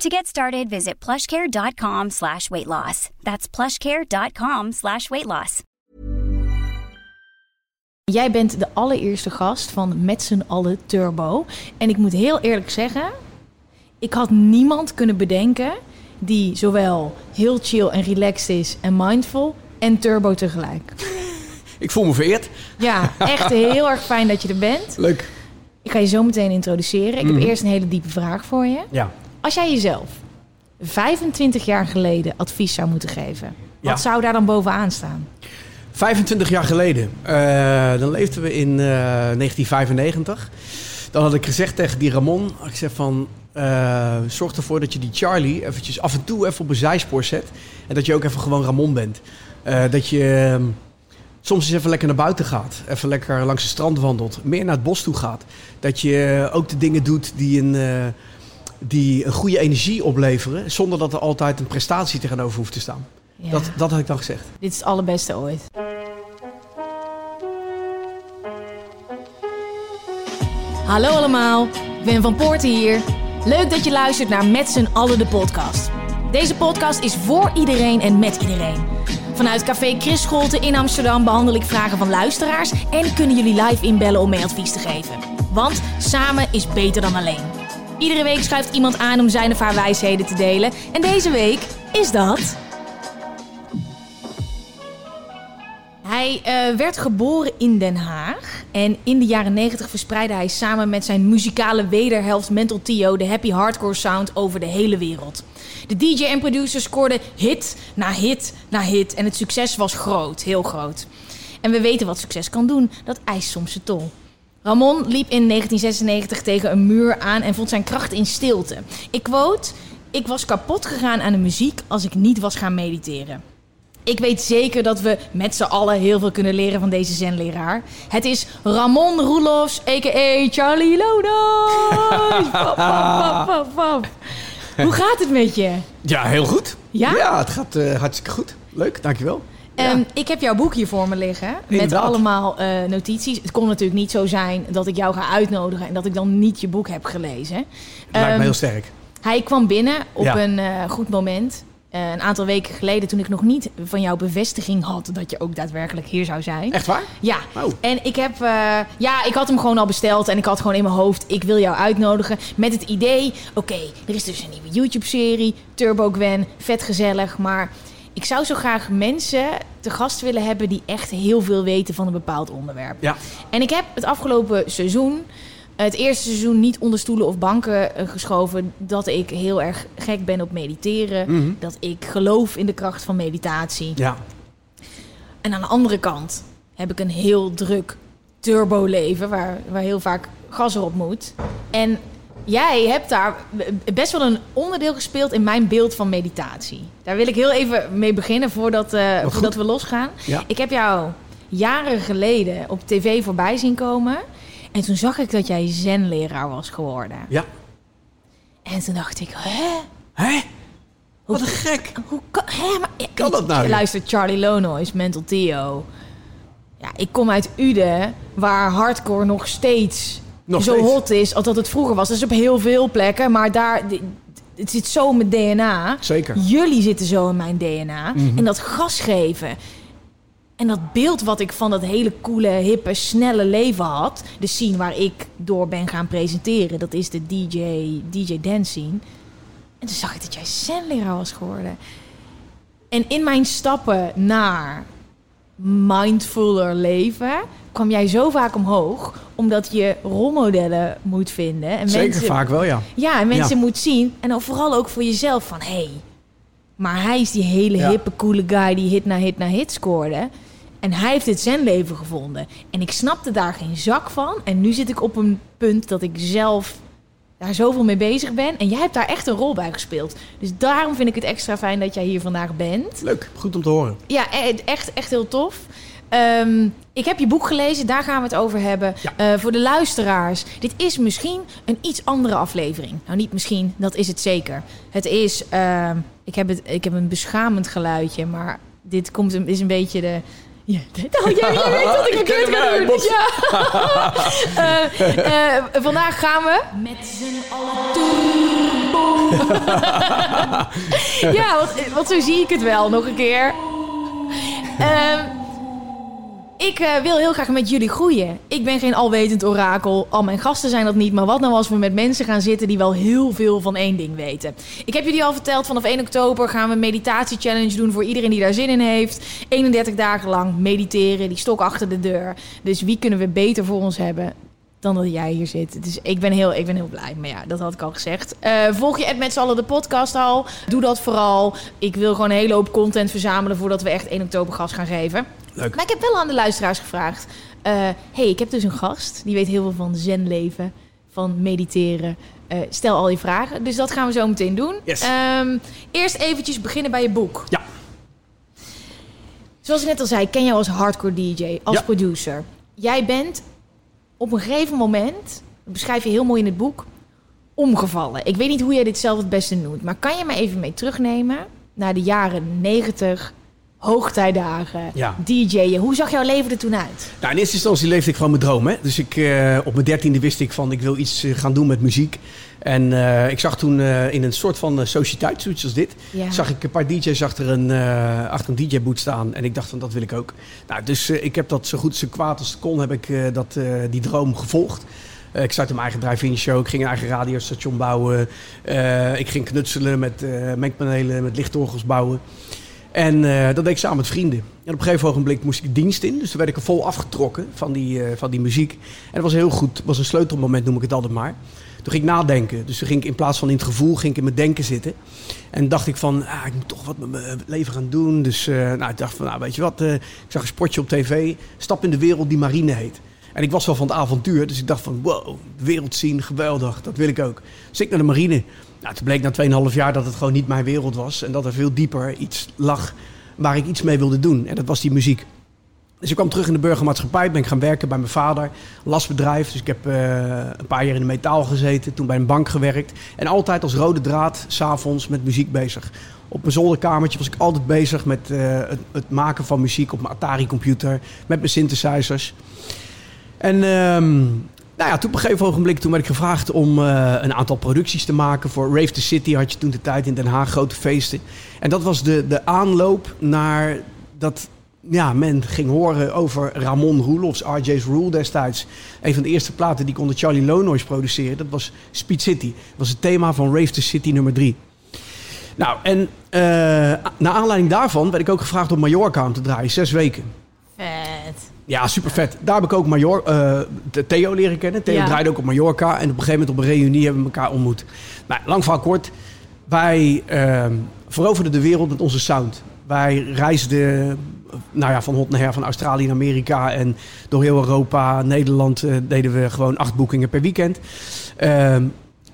To get started, visit plushcare.com slash weight loss. That's plushcare.com slash weight loss. Jij bent de allereerste gast van Met z'n allen Turbo. En ik moet heel eerlijk zeggen, ik had niemand kunnen bedenken die zowel heel chill en relaxed is en mindful en turbo tegelijk. Ik voel me vereerd. Ja, echt heel erg fijn dat je er bent. Leuk. Ik ga je zo meteen introduceren. Ik Mhm. heb eerst een hele diepe vraag voor je. Ja. Als jij jezelf 25 jaar geleden advies zou moeten geven, Ja. wat zou daar dan bovenaan staan? 25 jaar geleden. eh, dan leefden we in eh, 1995. Dan had ik gezegd tegen die Ramon, ik zeg van... eh, zorg ervoor dat je die Charlie eventjes af en toe even op een zijspoor zet. En dat je ook even gewoon Ramon bent. Eh, dat je ehm, soms eens even lekker naar buiten gaat. Even lekker langs het strand wandelt. Meer naar het bos toe gaat. Dat je ook de dingen doet die een, eh, die een goede energie opleveren. Zonder dat er altijd een prestatie tegenover hoeft te staan. Ja, Dat, dat had ik dan gezegd. Dit is het allerbeste ooit. Hallo allemaal, Wim van Poorten hier. Leuk dat je luistert naar Met z'n allen de podcast. Deze podcast is voor iedereen en met iedereen. Vanuit Café Chris Scholte in Amsterdam behandel ik vragen van luisteraars... en kunnen jullie live inbellen om mee advies te geven. Want samen is beter dan alleen. Iedere week schuift iemand aan om zijn of haar wijsheden te delen. En deze week is dat... Hij eh, werd geboren in Den Haag. En in de jaren 90 verspreidde hij samen met zijn muzikale wederhelft Mental Tio de happy hardcore sound over de hele wereld. De DJ en producer scoorden hit na hit na hit. En het succes was groot, heel groot. En we weten wat succes kan doen. Dat eist soms zijn tol. Ramon liep in 1996 tegen een muur aan en vond zijn kracht in stilte. Ik quote: Ik was kapot gegaan aan de muziek als ik niet was gaan mediteren. Ik weet zeker dat we met z'n allen heel veel kunnen leren van deze zenleraar. Het is Ramon Roelofs, a.k.a. Charlie pap. Hoe gaat het met je? Ja, heel goed. Ja? Ja, het gaat eh, hartstikke goed. Leuk, dankjewel. Ehm, ik heb jouw boek hier voor me liggen. Met allemaal eh, notities. Het kon natuurlijk niet zo zijn dat ik jou ga uitnodigen en dat ik dan niet je boek heb gelezen. Het lijkt Ehm, me heel sterk. Hij kwam binnen op Ja. een eh, goed moment. Eh, een aantal weken geleden, toen ik nog niet van jouw bevestiging had dat je ook daadwerkelijk hier zou zijn. Echt waar? Ja, Oh. en ik heb, ja, ik had hem gewoon al besteld en ik had gewoon in mijn hoofd, ik wil jou uitnodigen met het idee, oké, er is dus een nieuwe YouTube-serie, Turbo Gwen, vet gezellig, maar ik zou zo graag mensen te gast willen hebben die echt heel veel weten van een bepaald onderwerp. Ja. En ik heb het afgelopen seizoen, het eerste seizoen, niet onder stoelen of banken eh, geschoven dat ik heel erg gek ben op mediteren, Mhm. dat ik geloof in de kracht van meditatie. Ja. En aan de andere kant heb ik een heel druk turbo-leven waar, waar heel vaak gas erop moet. En jij hebt daar best wel een onderdeel gespeeld in mijn beeld van meditatie. Daar wil ik heel even mee beginnen voordat, eh, voordat we losgaan. Ja. Ik heb jou jaren geleden op tv voorbij zien komen. En toen zag ik dat jij zenleraar was geworden. Ja. En toen dacht ik, hè? Hè? Wat een gek. Hoe kan, hè, maar, ja, Kan dat nou? Luister, Charlie Lonois, Mental Theo. Ja, ik kom uit Uden, waar hardcore nog steeds Nog zo steeds. hot is als dat het vroeger was. Dat is op heel veel plekken, maar daar... Het zit zo in mijn DNA. Zeker. Jullie zitten zo in mijn DNA. Mhm. En dat gas geven. En dat beeld wat ik van dat hele coole, hippe, snelle leven had. De scene waar ik door ben gaan presenteren. Dat is de DJ, DJ dance scene. En toen zag ik dat jij zenleraar was geworden. En in mijn stappen naar mindfuller leven... kwam jij zo vaak omhoog. Omdat je rolmodellen moet vinden. En Zeker, mensen, vaak wel, ja. ja, en mensen Ja. moet zien. En dan vooral ook voor jezelf van... hé, hey, maar hij is die hele Ja. hippe, coole guy... die hit na hit na hit scoorde. En hij heeft het zenleven gevonden. En ik snapte daar geen zak van. En nu zit ik op een punt dat ik zelf daar zoveel mee bezig ben. En jij hebt daar echt een rol bij gespeeld. Dus daarom vind ik het extra fijn dat jij hier vandaag bent. Leuk, goed om te horen. Ja, e- echt, echt heel tof. Ehm, ik heb je boek gelezen, daar gaan we het over hebben. Ja. Eh, voor de luisteraars, dit is misschien een iets andere aflevering. Nou, niet misschien, dat is het zeker. Het is, ehm, ik, heb het, ik heb een beschamend geluidje, maar dit komt, is een beetje de... Ja, oh, jij, jij weet wat ik verkeerd ga doen. Ja. Eh, eh, vandaag gaan we... Met z'n allen turbo. ja, want, want zo zie ik het wel. Nog een keer. Ehm, ik eh, wil heel graag met jullie groeien. Ik ben geen alwetend orakel. Al mijn gasten zijn dat niet. Maar wat nou als we met mensen gaan zitten die wel heel veel van één ding weten? Ik heb jullie al verteld, vanaf 1 oktober gaan we een meditatie-challenge doen voor iedereen die daar zin in heeft. 31 dagen lang mediteren, die stok achter de deur. Dus wie kunnen we beter voor ons hebben dan dat jij hier zit. Dus ik ben heel, ik ben heel blij. Maar ja, dat had ik al gezegd. Eh, volg je met z'n allen de podcast al? Doe dat vooral. Ik wil gewoon een hele hoop content verzamelen voordat we echt 1 oktober gas gaan geven. Leuk. Maar ik heb wel aan de luisteraars gevraagd. eh, hey, ik heb dus een gast. Die weet heel veel van zenleven, van mediteren. Eh, stel al je vragen. Dus dat gaan we zo meteen doen. Yes. Ehm, eerst eventjes beginnen bij je boek. Ja. Zoals ik net al zei, ik ken jou als hardcore DJ, als Ja. producer. Jij bent op een gegeven moment, dat beschrijf je heel mooi in het boek, omgevallen. Ik weet niet hoe jij dit zelf het beste noemt, maar kan je me even mee terugnemen naar de jaren 90, hoogtijdagen, Ja. DJ'en. Hoe zag jouw leven er toen uit? Nou, in eerste instantie leefde ik gewoon mijn droom. Hè? Dus ik, eh, op mijn dertiende wist ik van ik wil iets eh, gaan doen met muziek. En eh, ik zag toen in een soort van uh, sociëteit, zoiets als dit, Ja. zag ik een paar DJ's achter een, achter een DJ-boot staan. En ik dacht van dat wil ik ook. Nou, dus ik heb dat zo goed, zo kwaad als het kon, heb ik dat, die droom gevolgd. Eh, ik startte mijn eigen drive-in show. Ik ging een eigen radiostation bouwen. Ik ging knutselen met eh, mengpanelen, met lichtorgels bouwen. En eh, dat deed ik samen met vrienden. En op een gegeven ogenblik moest ik dienst in. Dus toen werd ik er vol afgetrokken van die, eh, van die muziek. En dat was heel goed. Was een sleutelmoment, noem ik het altijd maar. Toen ging ik nadenken. Dus toen ging ik in plaats van in het gevoel, ging ik in mijn denken zitten. En dacht ik van, ah, ik moet toch wat met mijn leven gaan doen. Dus eh, nou, ik dacht van, nou, weet je wat. ik zag een sportje op tv. Stap in de wereld die marine heet. En ik was wel van het avontuur. Dus ik dacht van, wow, wereld zien, geweldig. Dat wil ik ook. Dus ik naar de marine. Nou, toen bleek na 2,5 jaar dat het gewoon niet mijn wereld was. En dat er veel dieper iets lag waar ik iets mee wilde doen. En dat was die muziek. Dus ik kwam terug in de burgermaatschappij, ben ik gaan werken bij mijn vader, lasbedrijf. Dus ik heb eh, een paar jaar in de metaal gezeten, toen bij een bank gewerkt. En altijd als rode draad, s'avonds met muziek bezig. Op mijn zolderkamertje was ik altijd bezig met eh, het, het maken van muziek op mijn Atari-computer, met mijn synthesizers. En ehm, nou ja, toen op een gegeven ogenblik toen werd ik gevraagd om eh, een aantal producties te maken. Voor Rave the City had je toen de tijd in Den Haag, grote feesten. En dat was de, de aanloop naar dat ja, men ging horen over Ramon Roelofs, RJ's Rule destijds. Een van de eerste platen die ik Charlie Lonois produceerde, dat was Speed City. Dat was het thema van Rave the City nummer 3. Nou, en eh naar aanleiding daarvan werd ik ook gevraagd om Mallorca aan te draaien, zes weken. Vet. Ja, super vet. Daar heb ik ook Major, de Theo leren kennen. Theo Ja. draaide ook op Mallorca. En op een gegeven moment op een reunie hebben we elkaar ontmoet. Nou, lang verhaal kort. Wij ehm, veroverden de wereld met onze sound. Wij reisden nou ja, van hot naar her, van Australië naar Amerika. En door heel Europa, Nederland eh, deden we gewoon acht boekingen per weekend. Ehm,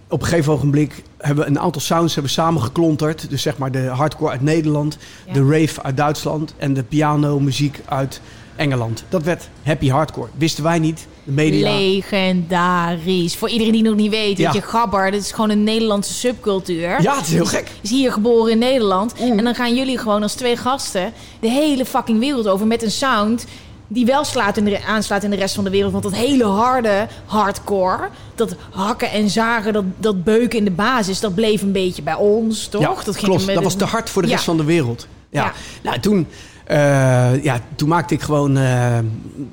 op een gegeven ogenblik hebben we een aantal sounds hebben samengeklonterd. Dus zeg maar de hardcore uit Nederland, Ja. de rave uit Duitsland en de piano muziek uit Engeland. Dat werd happy hardcore. Wisten wij niet. De media. Legendarisch. Voor iedereen die nog niet weet, Ja. weet je, gabber, dat is gewoon een Nederlandse subcultuur. Ja, het is heel gek. Is hier geboren in Nederland. En dan gaan jullie gewoon als twee gasten de hele fucking wereld over met een sound die wel slaat in de, aanslaat in de rest van de wereld. Want dat hele harde hardcore, dat hakken en zagen, dat, dat beuken in de basis, dat bleef een beetje bij ons, toch? Ja, dat klopt. met Dat was te hard voor de Ja. rest van de wereld. Ja. Ja. Nou, toen, eh, ja, toen maakte ik gewoon eh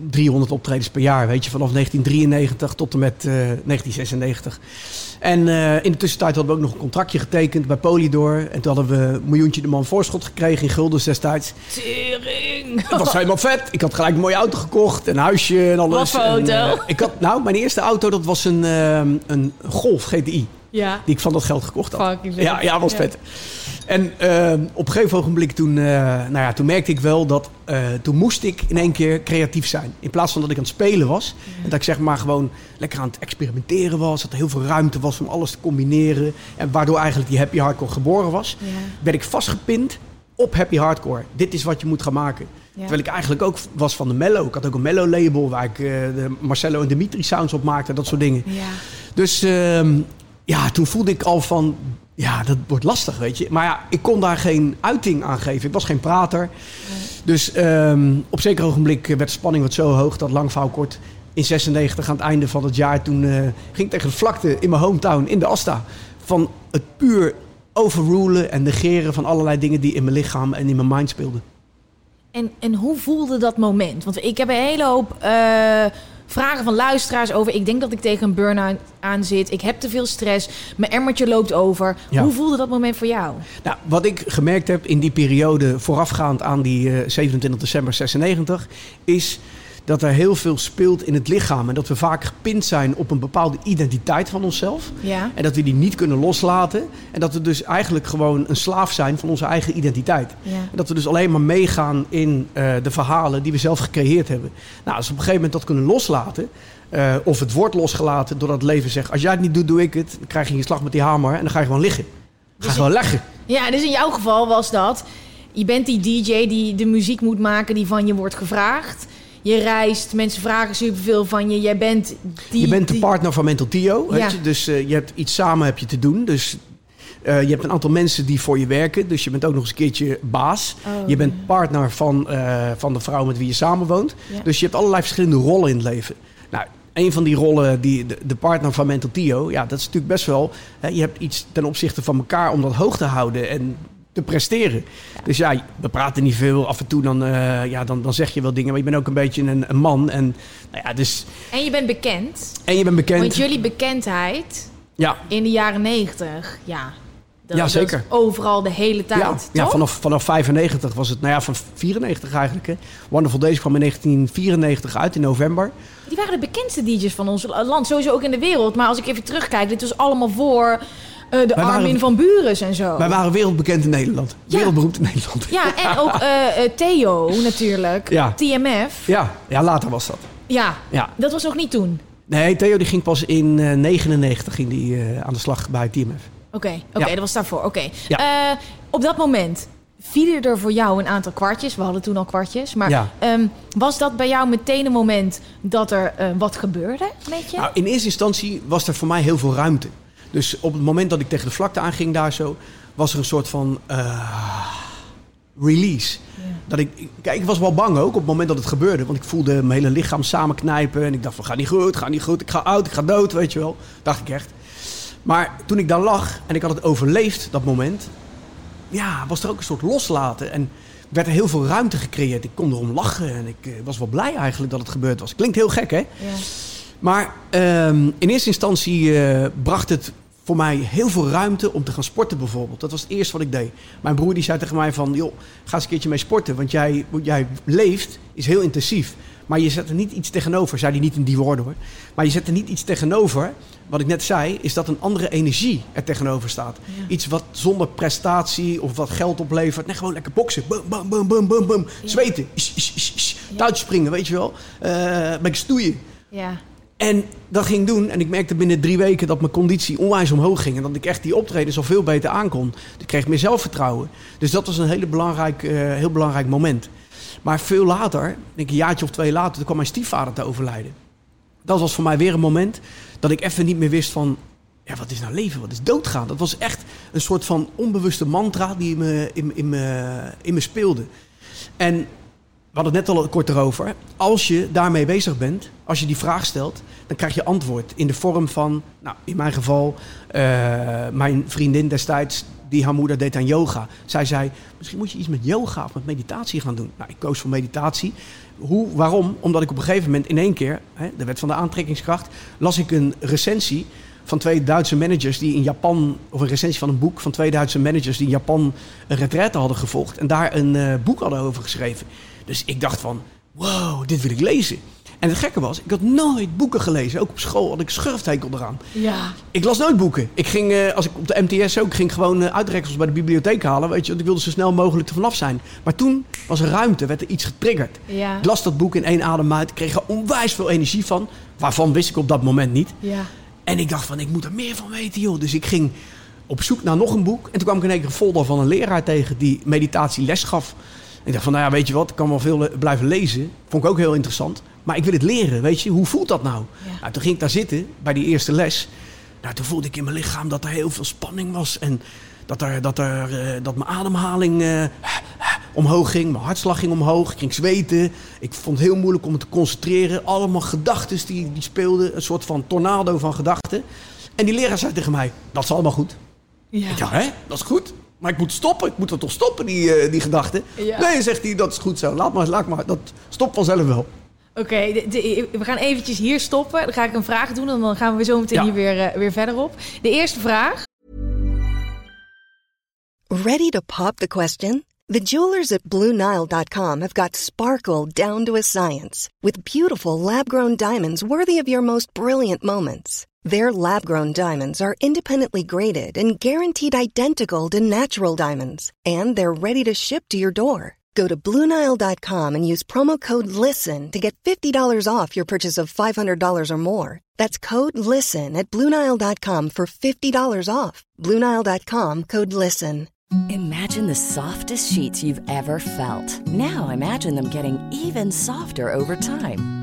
300 optredens per jaar. Weet je, vanaf 1993 tot en met eh, 1996. En eh, in de tussentijd hadden we ook nog een contractje getekend bij Polydor. En toen hadden we een miljoentje de man voorschot gekregen in guldens destijds. Tering. Dat was helemaal vet. Ik had gelijk een mooie auto gekocht, een huisje en alles. Wat voor auto? En, ik had, nou, mijn eerste auto dat was een, een Golf GTI. Ja. Die ik van dat geld gekocht had. Fucking. Ja, ja, was Ja. vet. En eh, op een gegeven ogenblik toen, eh, nou ja, toen merkte ik wel dat... eh, toen moest ik in één keer creatief zijn. In plaats van dat ik aan het spelen was. En dat ik zeg maar gewoon lekker aan het experimenteren was. Dat er heel veel ruimte was om alles te combineren. En waardoor eigenlijk die happy hardcore geboren was. Ja. werd ik vastgepind op happy hardcore. Dit is wat je moet gaan maken. Ja. Terwijl ik eigenlijk ook was van de mellow. Ik had ook een mellow label waar ik de Marcello en Dimitri sounds op maakte. Dat soort dingen. Ja. Dus ehm, ja, toen voelde ik al van... Ja, dat wordt lastig, weet je. Maar ja, ik kon daar geen uiting aan geven. Ik was geen prater. Dus ehm, op zeker ogenblik werd de spanning wat zo hoog... dat lang verhaal kort... In 96, aan het einde van het jaar, toen eh, ging ik tegen de vlakte in mijn hometown, in de Asta. Van het puur overrulen en negeren van allerlei dingen die in mijn lichaam en in mijn mind speelden. En, en hoe voelde dat moment? Want ik heb een hele hoop eh, vragen van luisteraars over. Ik denk dat ik tegen een burn-out aan zit. Ik heb te veel stress. Mijn emmertje loopt over. Ja. Hoe voelde dat moment voor jou? Nou, wat ik gemerkt heb in die periode voorafgaand aan die eh, 27 december 96, is dat er heel veel speelt in het lichaam. En dat we vaak gepind zijn op een bepaalde identiteit van onszelf. Ja. En dat we die niet kunnen loslaten. En dat we dus eigenlijk gewoon een slaaf zijn van onze eigen identiteit. Ja. En dat we dus alleen maar meegaan in eh, de verhalen die we zelf gecreëerd hebben. Nou, als we op een gegeven moment dat kunnen loslaten. eh, of het wordt losgelaten doordat het leven zegt: Als jij het niet doet, doe ik het. Dan krijg je een slag met die hamer en dan ga je gewoon liggen. Ga Dus gewoon leggen. ja, dus in jouw geval was dat... Je bent die DJ die de muziek moet maken die van je wordt gevraagd. Je reist, mensen vragen superveel van je. Jij bent die... je bent de die- partner van Mental Tio. Weet Ja. je? Dus eh, je hebt iets samen heb je te doen. Dus eh, je hebt een aantal mensen die voor je werken. Dus je bent ook nog eens een keertje baas. Oh, je bent partner van, eh, van de vrouw met wie je samenwoont. Ja. Dus je hebt allerlei verschillende rollen in het leven. Nou, een van die rollen, die, de, de partner van Mental Tio, ja, dat is natuurlijk best wel. Hè, je hebt iets ten opzichte van elkaar om dat hoog te houden en te presteren. Dus ja, we praten niet veel. Af en toe dan, eh, ja, dan, dan zeg je wel dingen, maar je bent ook een beetje een, een man. En, nou ja, dus, En je bent bekend. en je bent bekend. Want jullie bekendheid Ja, in de jaren negentig, ja... Dat, Ja, zeker. overal de hele tijd, ja, ja vanaf, vanaf 95 was het, nou ja, van 94 eigenlijk. Hè. Wonderful Days kwam in 1994 uit, in november. Die waren de bekendste DJ's van ons land, sowieso ook in de wereld. Maar als ik even terugkijk, dit was allemaal voor de Wij waren- Armin van Buren en zo. Wij waren wereldbekend in Nederland. Ja. Wereldberoemd in Nederland. Ja, en ook eh, eh, Theo natuurlijk. Ja. TMF. Ja, ja, later was dat. Ja, Ja. dat was nog niet toen. Nee, Theo die ging pas in eh 99 ging die, eh, aan de slag bij TMF. Oké, oké, Ja. dat was daarvoor. Oké. Ja. Eh, op dat moment vielen er voor jou een aantal kwartjes. We hadden toen al kwartjes. Maar Ja. ehm, was dat bij jou meteen een moment dat er eh, wat gebeurde met je? Nou, in eerste instantie was er voor mij heel veel ruimte. Dus op het moment dat ik tegen de vlakte aanging daar zo, was er een soort van eh, release. Dat ik, kijk, ik was wel bang ook op het moment dat het gebeurde. Want ik voelde mijn hele lichaam samenknijpen. En ik dacht van, gaat niet goed, gaat niet goed. Ik ga oud, ik ga dood, weet je wel. Dacht ik echt. Maar toen ik daar lag en ik had het overleefd, dat moment... Ja, was er ook een soort loslaten. En werd er heel veel ruimte gecreëerd. Ik kon erom lachen en ik eh, was wel blij eigenlijk dat het gebeurd was. Klinkt heel gek, hè? Ja. Maar ehm, in eerste instantie eh, bracht het voor mij heel veel ruimte om te gaan sporten bijvoorbeeld. Dat was het eerste wat ik deed. Mijn broer die zei tegen mij van, joh, ga eens een keertje mee sporten. Want jij, jij leeft is heel intensief. Maar je zet er niet iets tegenover, zei hij niet in die woorden hoor. Maar je zet er niet iets tegenover. Wat ik net zei, is dat een andere energie er tegenover staat. Ja. Iets wat zonder prestatie of wat geld oplevert. Nee, gewoon lekker boksen. Bum, bum, bum, bum, bum, bum. Ja. Zweten. Is, is, is, is. Ja. Touwtjes springen, weet je wel. Eh een beetje stoeien. ja. En dat ging doen. En ik merkte binnen drie weken dat mijn conditie onwijs omhoog ging. En dat ik echt die optredens al veel beter aankon. Ik kreeg meer zelfvertrouwen. Dus dat was een hele belangrijk, eh, heel belangrijk moment. Maar veel later, denk een jaartje of twee later, toen kwam mijn stiefvader te overlijden. Dat was voor mij weer een moment dat ik even niet meer wist van... Ja, wat is nou leven? Wat is doodgaan? Dat was echt een soort van onbewuste mantra die in me, in me, in me speelde. En we hadden het net al kort erover. Als je daarmee bezig bent, als je die vraag stelt, dan krijg je antwoord in de vorm van, nou, in mijn geval, eh, mijn vriendin destijds, die haar moeder deed aan yoga. Zij zei, misschien moet je iets met yoga of met meditatie gaan doen. Nou, ik koos voor meditatie. Hoe, waarom? Omdat ik op een gegeven moment in één keer, hè, de wet van de aantrekkingskracht, las ik een recensie van twee Duitse managers die in Japan, of een recensie van een boek van twee Duitse managers die in Japan een retraite hadden gevolgd en daar een eh, boek hadden over geschreven. Dus ik dacht van, wow, dit wil ik lezen. En het gekke was, ik had nooit boeken gelezen. Ook op school had ik schurftekel eraan. Ja. Ik las nooit boeken. Ik ging, eh, als ik op de MTS ook, ging gewoon uh, uitreksels bij de bibliotheek halen. Weet je, want ik wilde zo snel mogelijk er vanaf zijn. Maar toen was er ruimte, werd er iets getriggerd. Ja. Ik las dat boek in één adem uit. Ik kreeg er onwijs veel energie van. Waarvan wist ik op dat moment niet. Ja. En ik dacht van, ik moet er meer van weten, joh. Dus ik ging op zoek naar nog een boek. En toen kwam ik in één keer een folder van een leraar tegen die meditatie les gaf. Ik dacht van, nou ja, weet je wat, ik kan wel veel blijven lezen. Vond ik ook heel interessant. Maar ik wil het leren, weet je. Hoe voelt dat nou? Ja. nou toen ging ik daar zitten, bij die eerste les. Nou, toen voelde ik in mijn lichaam dat er heel veel spanning was. En dat, er, dat, er, uh, dat mijn ademhaling uh, omhoog ging. Mijn hartslag ging omhoog. Ik ging zweten. Ik vond het heel moeilijk om me te concentreren. Allemaal gedachten die, die speelden. Een soort van tornado van gedachten. En die leraar zei tegen mij, dat is allemaal goed. Ja. Ik dacht, hè, dat is goed. Maar ik moet stoppen. Ik moet er toch stoppen, die, uh, die gedachten. Ja. Nee, zegt hij, dat is goed zo. Laat maar, laat maar. Dat stopt vanzelf wel. Oké, okay, we gaan eventjes hier stoppen. Dan ga ik een vraag doen en dan gaan we weer zo meteen ja. hier weer, uh, weer verder op. De eerste vraag. Ready to pop the question? The jewelers at BlueNile.com have got sparkle down to a science with beautiful lab-grown diamonds worthy of your most brilliant moments. Their lab-grown diamonds are independently graded and guaranteed identical to natural diamonds, and they're ready to ship to your door. Go to BlueNile.com and use promo code LISTEN to get $50 off your purchase of $500 or more. That's code LISTEN at BlueNile.com for $50 off. BlueNile.com code LISTEN. Imagine the softest sheets you've ever felt. Now imagine them getting even softer over time.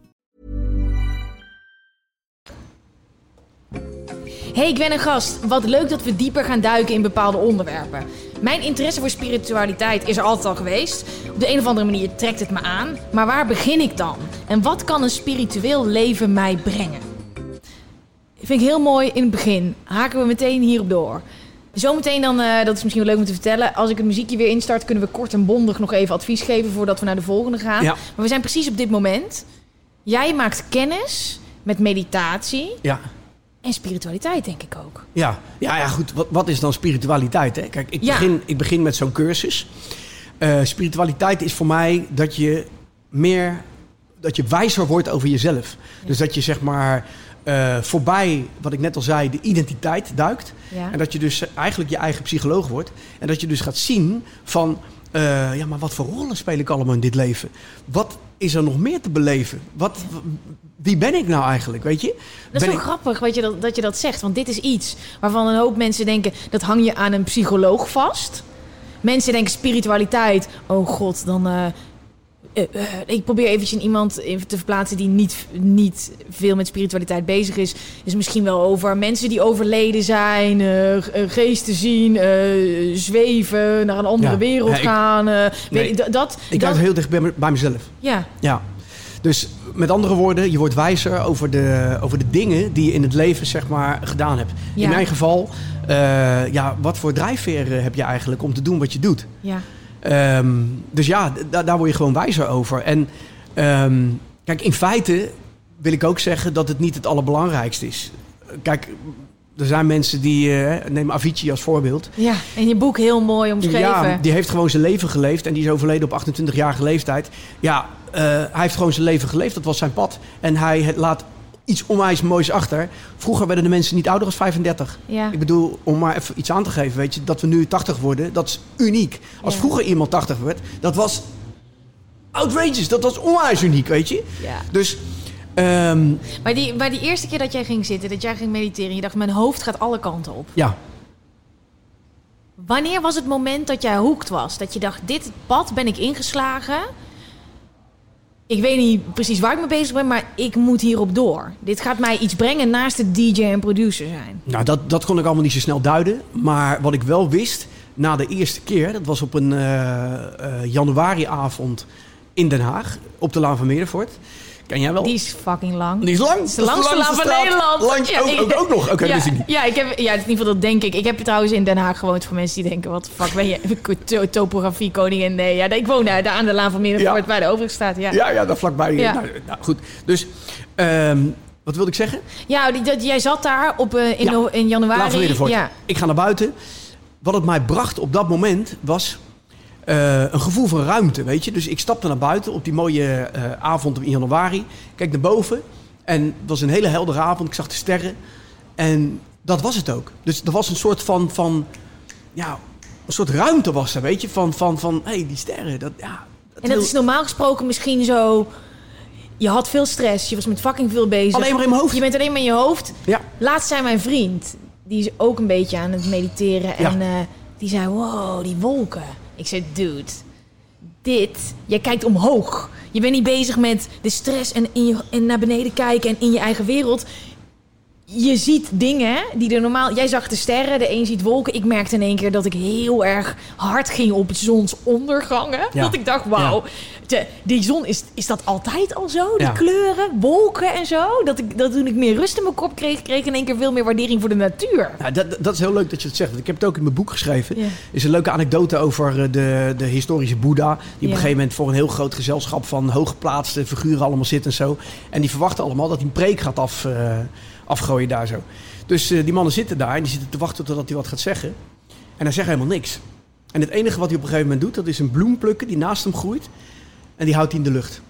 Hey, ik ben een gast. Wat leuk dat we dieper gaan duiken in bepaalde onderwerpen. Mijn interesse voor spiritualiteit is er altijd al geweest. Op de een of andere manier trekt het me aan. Maar waar begin ik dan? En wat kan een spiritueel leven mij brengen? Vind ik heel mooi in het begin. Haken we meteen hierop door. Zometeen dan, uh, dat is misschien wel leuk om te vertellen. Als ik het muziekje weer instart, kunnen we kort en bondig nog even advies geven voordat we naar de volgende gaan. Ja. Maar we zijn precies op dit moment. Jij maakt kennis met meditatie. Ja. En spiritualiteit, denk ik ook. Ja, ja, ja goed. Wat, wat is dan spiritualiteit? Hè? Kijk, ik, Ja. begin, ik begin met zo'n cursus. Eh, spiritualiteit is voor mij dat je meer, dat je wijzer wordt over jezelf. Dus dat je zeg maar eh, voorbij, wat ik net al zei, de identiteit duikt. Ja. En dat je dus eigenlijk je eigen psycholoog wordt. En dat je dus gaat zien van, eh, ja, maar wat voor rollen speel ik allemaal in dit leven? Wat is er nog meer te beleven? Wat, wie ben ik nou eigenlijk, weet je? Dat is wel ik- grappig weet je, dat, dat je dat zegt. Want dit is iets waarvan een hoop mensen denken... dat hang je aan een psycholoog vast. Mensen denken spiritualiteit... oh god, dan... eh, eh, eh, ik probeer eventjes iemand te verplaatsen... die niet, niet veel met spiritualiteit bezig is. Is misschien wel over mensen die overleden zijn... eh, geesten zien, zweven... naar een andere Ja. wereld Ja, ik- gaan. weet Nee, dat, dat, Ik dat, heel dicht bij, me- bij mezelf. Ja, Ja. Dus met andere woorden, je wordt wijzer over de, over de dingen die je in het leven zeg maar, gedaan hebt. Ja. In mijn geval, ja, wat voor drijfveer heb je eigenlijk om te doen wat je doet? ja, Ehm, dus ja, da- daar word je gewoon wijzer over. En ehm, kijk, in feite wil ik ook zeggen dat het niet het allerbelangrijkste is. Kijk, er zijn mensen die, eh, neem Avicii als voorbeeld. ja. En je boek heel mooi omschreven. Ja, die heeft gewoon zijn leven geleefd en die is overleden op 28-jarige leeftijd. Ja, eh, hij heeft gewoon zijn leven geleefd, dat was zijn pad. En hij laat iets onwijs moois achter. Vroeger werden de mensen niet ouder dan 35. Ja. Ik bedoel, om maar even iets aan te geven, weet je, dat we nu 80 worden, dat is uniek. Als Ja. vroeger iemand 80 werd, dat was outrageous, dat was onwijs uniek, weet je. Ja. Dus, ehm, Maar die, maar die eerste keer dat jij ging zitten, dat jij ging mediteren, je dacht, mijn hoofd gaat alle kanten op. ja. Wanneer was het moment dat jij hoekt was? Dat je dacht, dit pad ben ik ingeslagen. Ik weet niet precies waar ik mee bezig ben, maar ik moet hierop door. Dit gaat mij iets brengen naast het DJ en producer zijn. Nou, dat, dat kon ik allemaal niet zo snel duiden. Maar wat ik wel wist, na de eerste keer, dat was op een eh, eh, januariavond in Den Haag, op de Laan van Meerdervoort. Ken jij wel? Die is fucking lang. Die is lang. Is de langste laan van. Nederland. Langs, Ja, ook, ik- ook, ook nog. Oké, ja, ik niet. ja, ik heb, ja, in ieder geval dat denk ik. Ik heb trouwens in Den Haag gewoond voor mensen die denken... wat de fuck ben je, to- topografie koningin? Nee, ja, ik woon daar, daar aan de Laan van Middenvoort... Ja. waar de overig staat, ja. Ja, ja, daar vlakbij. Ja. Nou, nou, goed. Dus, ehm, wat wilde ik zeggen? Ja, dat, jij zat daar op, eh, in, Ja. in Laan van januari. Ja, Ik ga naar buiten. Wat het mij bracht op dat moment was een gevoel van ruimte, weet je. Dus ik stapte naar buiten op die mooie eh, avond in januari. Kijk naar boven. En het was een hele heldere avond. Ik zag de sterren. En dat was het ook. Dus er was een soort van, van ja, een soort ruimte was er, weet je. Van, van, van hé, hey, die sterren, dat, ja. en dat is normaal gesproken misschien zo... Je had veel stress, je was met fucking veel bezig. Alleen maar in mijn hoofd. Je bent alleen maar in je hoofd. Ja, Laatst zei mijn vriend, die is ook een beetje aan het mediteren. Ja. En eh, die zei, wow, die wolken. Ik zei, dude, dit, jij kijkt omhoog. Je bent niet bezig met de stress en, in je, en naar beneden kijken en in je eigen wereld. Je ziet dingen die er normaal... Jij zag de sterren, de een ziet wolken. Ik merkte in één keer dat ik heel erg hard ging op zonsondergangen. Ja. Dat ik dacht, wauw, die zon, is, is dat altijd al zo? Die Ja. kleuren, wolken en zo? Dat, ik, dat toen ik meer rust in mijn kop kreeg, kreeg ik in één keer veel meer waardering voor de natuur. Nou, dat, dat is heel leuk dat je het zegt. want Ik heb het ook in mijn boek geschreven. Is een leuke anekdote over eh, de, de historische Boeddha. Die op een gegeven moment voor een heel groot gezelschap van hooggeplaatste figuren allemaal zit en zo. En die verwachten allemaal dat hij een preek gaat af, eh, afgooien daar zo. Dus eh, die mannen zitten daar en die zitten te wachten totdat hij wat gaat zeggen. En hij zegt helemaal niks. En het enige wat hij op een gegeven moment doet, dat is een bloem plukken die naast hem groeit. En die houdt hij in de lucht.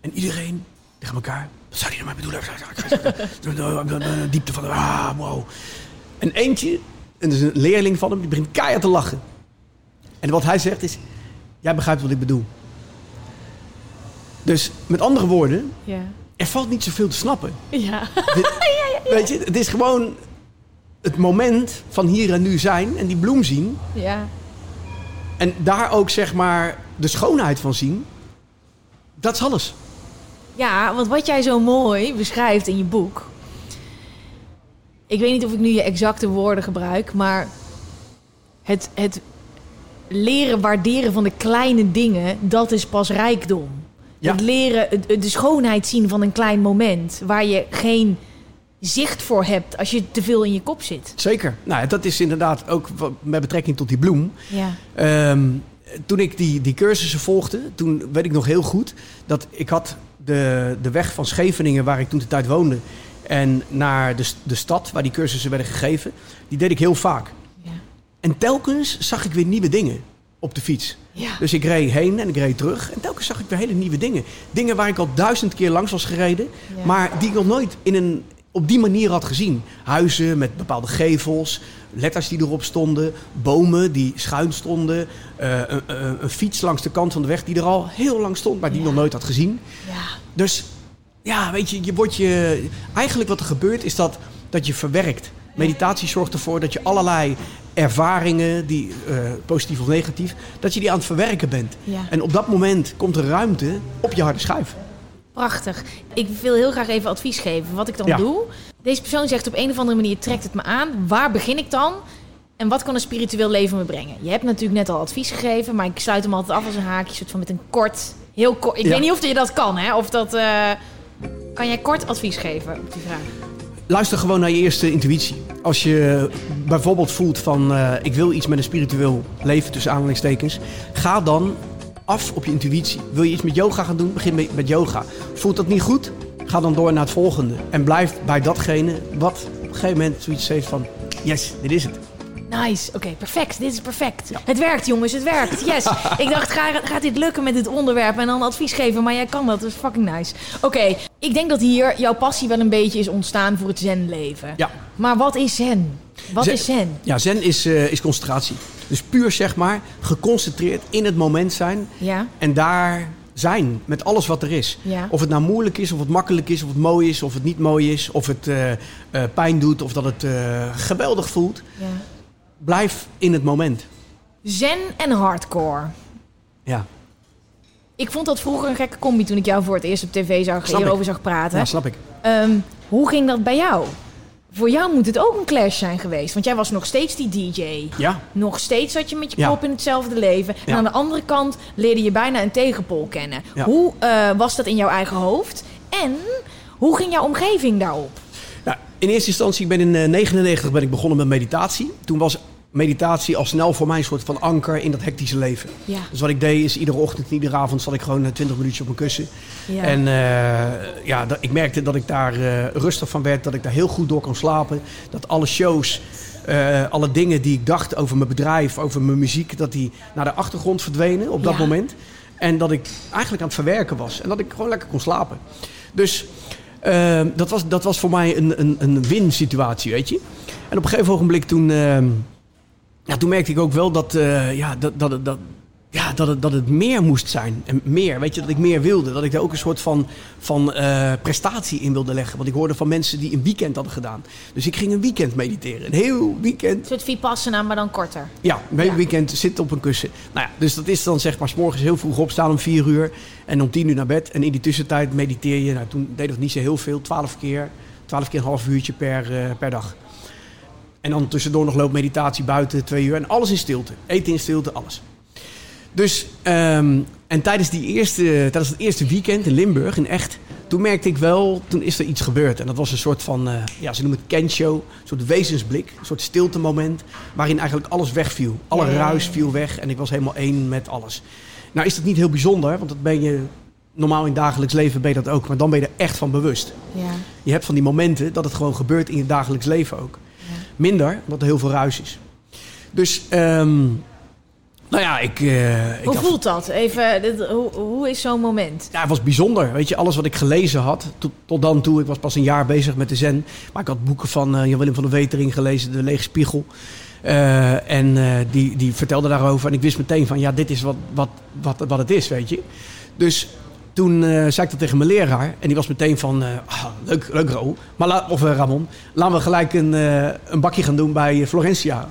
En iedereen tegen elkaar. Wat zou hij nou mee bedoelen? Diepte van. Ah, wow. En eentje, en is een leerling van hem, die begint keihard te lachen. En wat hij zegt is... Jij begrijpt wat ik bedoel. Dus met andere woorden. Er valt niet zoveel te snappen. Ja. Weet je, het is gewoon het moment van hier en nu zijn en die bloem zien. Ja. En daar ook zeg maar de schoonheid van zien. Dat is alles. Ja, want wat jij zo mooi beschrijft in je boek. Ik weet niet of ik nu je exacte woorden gebruik, maar het, het leren waarderen van de kleine dingen, dat is pas rijkdom. Ja. Het leren, de schoonheid zien van een klein moment, waar je geen zicht voor hebt als je te veel in je kop zit. Zeker. Nou, dat is inderdaad ook met betrekking tot die bloem. Ja. Ehm, toen ik die, die cursussen volgde, toen weet ik nog heel goed dat ik had de, de weg van Scheveningen, waar ik toen de tijd woonde, en naar de, de stad waar die cursussen werden gegeven, die deed ik heel vaak. Ja. En telkens zag ik weer nieuwe dingen op de fiets. Ja. Dus ik reed heen en ik reed terug. En telkens zag ik weer hele nieuwe dingen. Dingen waar ik al duizend keer langs was gereden. Ja. Maar die ik nog nooit in een, op die manier had gezien. Huizen met bepaalde gevels. Letters die erop stonden. Bomen die schuin stonden. eh, een, een, een fiets langs de kant van de weg die er al heel lang stond. Maar die ik Ja. nog nooit had gezien. Ja. Dus ja, weet je, je wordt je. Eigenlijk wat er gebeurt is dat, dat je verwerkt. Meditatie zorgt ervoor dat je allerlei ervaringen, die, eh, positief of negatief, dat je die aan het verwerken bent. Ja. En op dat moment komt er ruimte op je harde schijf. Prachtig. Ik wil heel graag even advies geven. Wat ik dan Ja. doe. Deze persoon zegt op een of andere manier trekt het me aan. Waar begin ik dan? En wat kan een spiritueel leven me brengen? Je hebt natuurlijk net al advies gegeven, maar ik sluit hem altijd af als een haakje, soort van met een kort, heel kort. Ik Ja. weet niet of je dat kan, hè? Of dat. eh, kan jij kort advies geven op die vraag? Luister gewoon naar je eerste intuïtie. Als je bijvoorbeeld voelt van eh, ik wil iets met een spiritueel leven tussen aanhalingstekens, ga dan af op je intuïtie. Wil je iets met yoga gaan doen? Begin met, yoga. Voelt dat niet goed? Ga dan door naar het volgende. En blijf bij datgene wat op een gegeven moment zoiets heeft van yes, dit is het. Nice. Oké, perfect. Dit is perfect. Het werkt, jongens. Het werkt. Yes. ik dacht, ga, gaat dit lukken met dit onderwerp? En dan advies geven. Maar jij kan dat. Dat is fucking nice. Oké, ik denk dat hier jouw passie wel een beetje is ontstaan voor het zen-leven. Ja. Maar wat is zen? Wat Zen- is zen? Ja, zen is, eh, is concentratie. Dus puur zeg maar geconcentreerd in het moment zijn Ja. en daar zijn met alles wat er is. Ja. Of het nou moeilijk is, of het makkelijk is, of het mooi is, of het niet mooi is, of het eh, eh, pijn doet, of dat het geweldig voelt. ja. Blijf in het moment. Zen en hardcore. Ja, Ik vond dat vroeger een gekke combi toen ik jou voor het eerst op tv zag, Snap ik. hierover zag praten. ja snap ik. Ehm, hoe ging dat bij jou? Voor jou moet het ook een clash zijn geweest. Want jij was nog steeds die DJ. Ja, Nog steeds zat je met je Ja. kop in hetzelfde leven. En Ja. aan de andere kant leerde je bijna een tegenpol kennen. Ja. Hoe eh, was dat in jouw eigen hoofd? En hoe ging jouw omgeving daarop? Nou, in eerste instantie, ik ben in 1999 ben ik begonnen met meditatie. Toen was meditatie al snel voor mij een soort van anker in dat hectische leven. Ja. Dus wat ik deed is iedere ochtend en iedere avond zat ik gewoon eh, 20 minuutjes op mijn kussen. Ja. En eh, ja, dat, ik merkte dat ik daar eh, rustig van werd, dat ik daar heel goed door kon slapen. Dat alle shows, eh, alle dingen die ik dacht over mijn bedrijf, over mijn muziek, dat die naar de achtergrond verdwenen op dat Ja. moment. En dat ik eigenlijk aan het verwerken was. En dat ik gewoon lekker kon slapen. Dus eh, dat, was, dat was voor mij een, een, een win-situatie, weet je. En op een gegeven ogenblik toen, eh, ja, toen merkte ik ook wel dat, eh, ja, dat, dat, dat, ja, dat, het, dat het meer moest zijn. En meer, weet je, dat ik meer wilde. Dat ik daar ook een soort van, van eh, prestatie in wilde leggen. Want ik hoorde van mensen die een weekend hadden gedaan. Dus ik ging een weekend mediteren. Een heel weekend Een soort vipassana, maar dan korter. ja, een Ja. weekend zitten op een kussen. Nou ja, dus dat is dan zeg maar 's morgens heel vroeg opstaan om 4 uur. En om 10 uur naar bed. En in die tussentijd mediteer je. Nou, toen deed ik niet zo heel veel. 12 keer. 12 keer een half uurtje per, eh, per dag. En dan tussendoor nog loopmeditatie buiten, twee uur. En alles in stilte. Eten in stilte, alles. Dus, ehm, en tijdens, die eerste, tijdens het eerste weekend in Limburg, in Echt... Toen merkte ik wel, toen is er iets gebeurd. En dat was een soort van, eh, ja, ze noemen het kenshow. Een soort wezensblik, een soort stilte moment. Waarin eigenlijk alles wegviel. Alle Ja, ja, ja, ruis viel weg en ik was helemaal één met alles. Nou is dat niet heel bijzonder, want dat ben je... Normaal in dagelijks leven ben je dat ook. Maar dan ben je er echt van bewust. Ja. Je hebt van die momenten dat het gewoon gebeurt in je dagelijks leven ook. Minder, omdat er heel veel ruis is. Dus, ehm, nou ja, ik... eh, ik Hoe voelt dat? Even, dit- hoe, hoe is zo'n moment? ja, het was bijzonder. Weet je, alles wat ik gelezen had, tot, tot dan toe, ik was pas een jaar bezig met de zen. Maar ik had boeken van eh, Jan-Willem van der Wetering gelezen, De Lege Spiegel. Eh, en die, die vertelde daarover. En ik wist meteen van, ja, dit is wat, wat, wat, wat het is, weet je. Dus toen eh, zei ik dat tegen mijn leraar. En die was meteen van, eh, ah, leuk, leuk Ro. Maar la- of eh, Ramon, laten we gelijk een, een bakje gaan doen bij Florentia.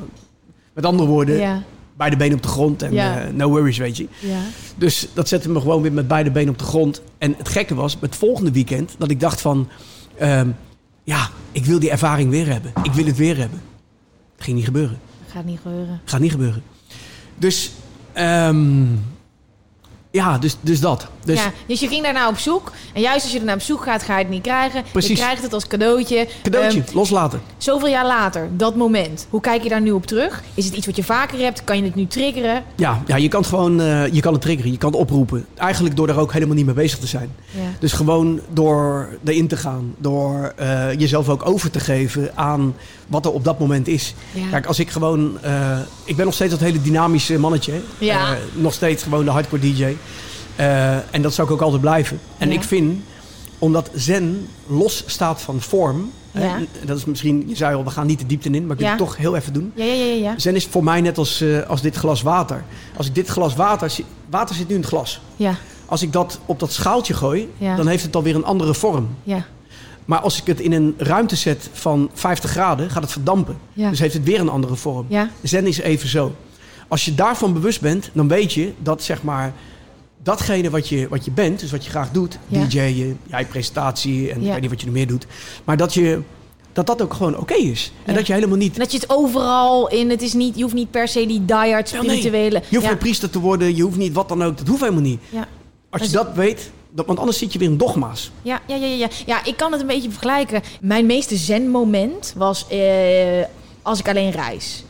Met andere woorden, Ja, beide benen op de grond en Ja. no worries, weet je. ja. Dus dat zette me gewoon weer met beide benen op de grond. En het gekke was, het volgende weekend, dat ik dacht van... ehm, ja, ik wil die ervaring weer hebben. Ik wil het weer hebben. Het ging niet gebeuren. Gaat niet gebeuren. Gaat niet gebeuren. Dus, ehm, ja, dus, dus dat. Dus ja, dus je ging daarna op zoek. En juist als je er naar op zoek gaat, ga je het niet krijgen. Je Precies. krijgt het als cadeautje. cadeautje, Ehm, loslaten. zoveel jaar later, dat moment. Hoe kijk je daar nu op terug? Is het iets wat je vaker hebt? Kan je het nu triggeren? Ja, ja, je kan het gewoon, eh, je kan het triggeren, je kan het oproepen. Eigenlijk door daar ook helemaal niet mee bezig te zijn. Ja. Dus gewoon door erin te gaan. Door eh, jezelf ook over te geven aan wat er op dat moment is. Ja. Kijk, als ik gewoon... eh, ik ben nog steeds dat hele dynamische mannetje. Ja. Eh, nog steeds gewoon de hardcore DJ. Eh, en dat zou ik ook altijd blijven. En Ja. ik vind, omdat zen los staat van vorm... Ja. dat is misschien, je zei al, we gaan niet de diepte in, maar ik wil Ja. het toch heel even doen. Ja, ja, ja, ja. Zen is voor mij net als, als dit glas water. Als ik dit glas water... Water zit nu in het glas. Ja, Als ik dat op dat schaaltje gooi, Ja. dan heeft het alweer een andere vorm. ja. Maar als ik het in een ruimte zet van 50 graden, gaat het verdampen. Ja. Dus heeft het weer een andere vorm. Ja. Zen is even zo. Als je daarvan bewust bent, dan weet je dat zeg maar datgene wat je, wat je bent, dus wat je graag doet, Ja. DJ'en, jij presentatie en Ja. ik weet niet wat je nog meer doet, maar dat je dat dat ook gewoon oké is. En Ja. dat je helemaal niet En dat je het overal in, het is niet, je hoeft niet per se die diehard Ja, nee. spirituele. Je hoeft ja. geen priester te worden, je hoeft niet wat dan ook. Dat hoeft helemaal niet. Ja. Als je Dus- dat weet, dat, want anders zit je weer in dogma's. Ja, ja, ja, ja, ja. Ik kan het een beetje vergelijken. Mijn meeste zen-moment was eh, als ik alleen reis.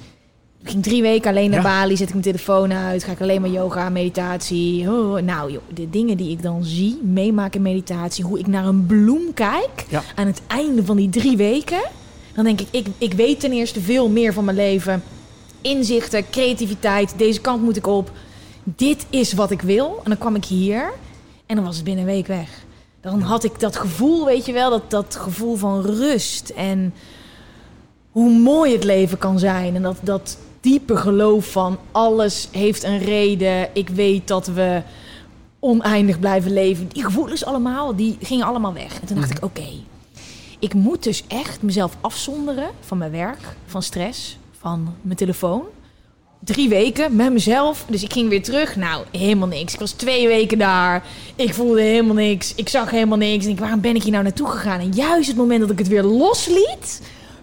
Ik ging drie weken alleen naar Ja. Bali, zet ik mijn telefoon uit, ga ik alleen maar yoga, meditatie. Oh, nou joh, de dingen die ik dan zie, meemaak in meditatie, hoe ik naar een bloem kijk Ja. aan het einde van die drie weken. Dan denk ik, ik, ik weet ten eerste veel meer van mijn leven. Inzichten, creativiteit, deze kant moet ik op. Dit is wat ik wil. En dan kwam ik hier en dan was het binnen een week weg. Dan had ik dat gevoel, weet je wel, dat, dat gevoel van rust. En hoe mooi het leven kan zijn. En dat, dat diepe geloof van alles heeft een reden. Ik weet dat we oneindig blijven leven. Die gevoelens allemaal, die gingen allemaal weg. En toen dacht ik, oké, ik moet dus echt mezelf afzonderen van mijn werk, van stress, van mijn telefoon. Drie weken met mezelf. Dus ik ging weer terug. Nou, helemaal niks. Ik was twee weken daar. Ik voelde helemaal niks. Ik zag helemaal niks. En ik, waarom ben ik hier nou naartoe gegaan? En juist het moment dat ik het weer losliet,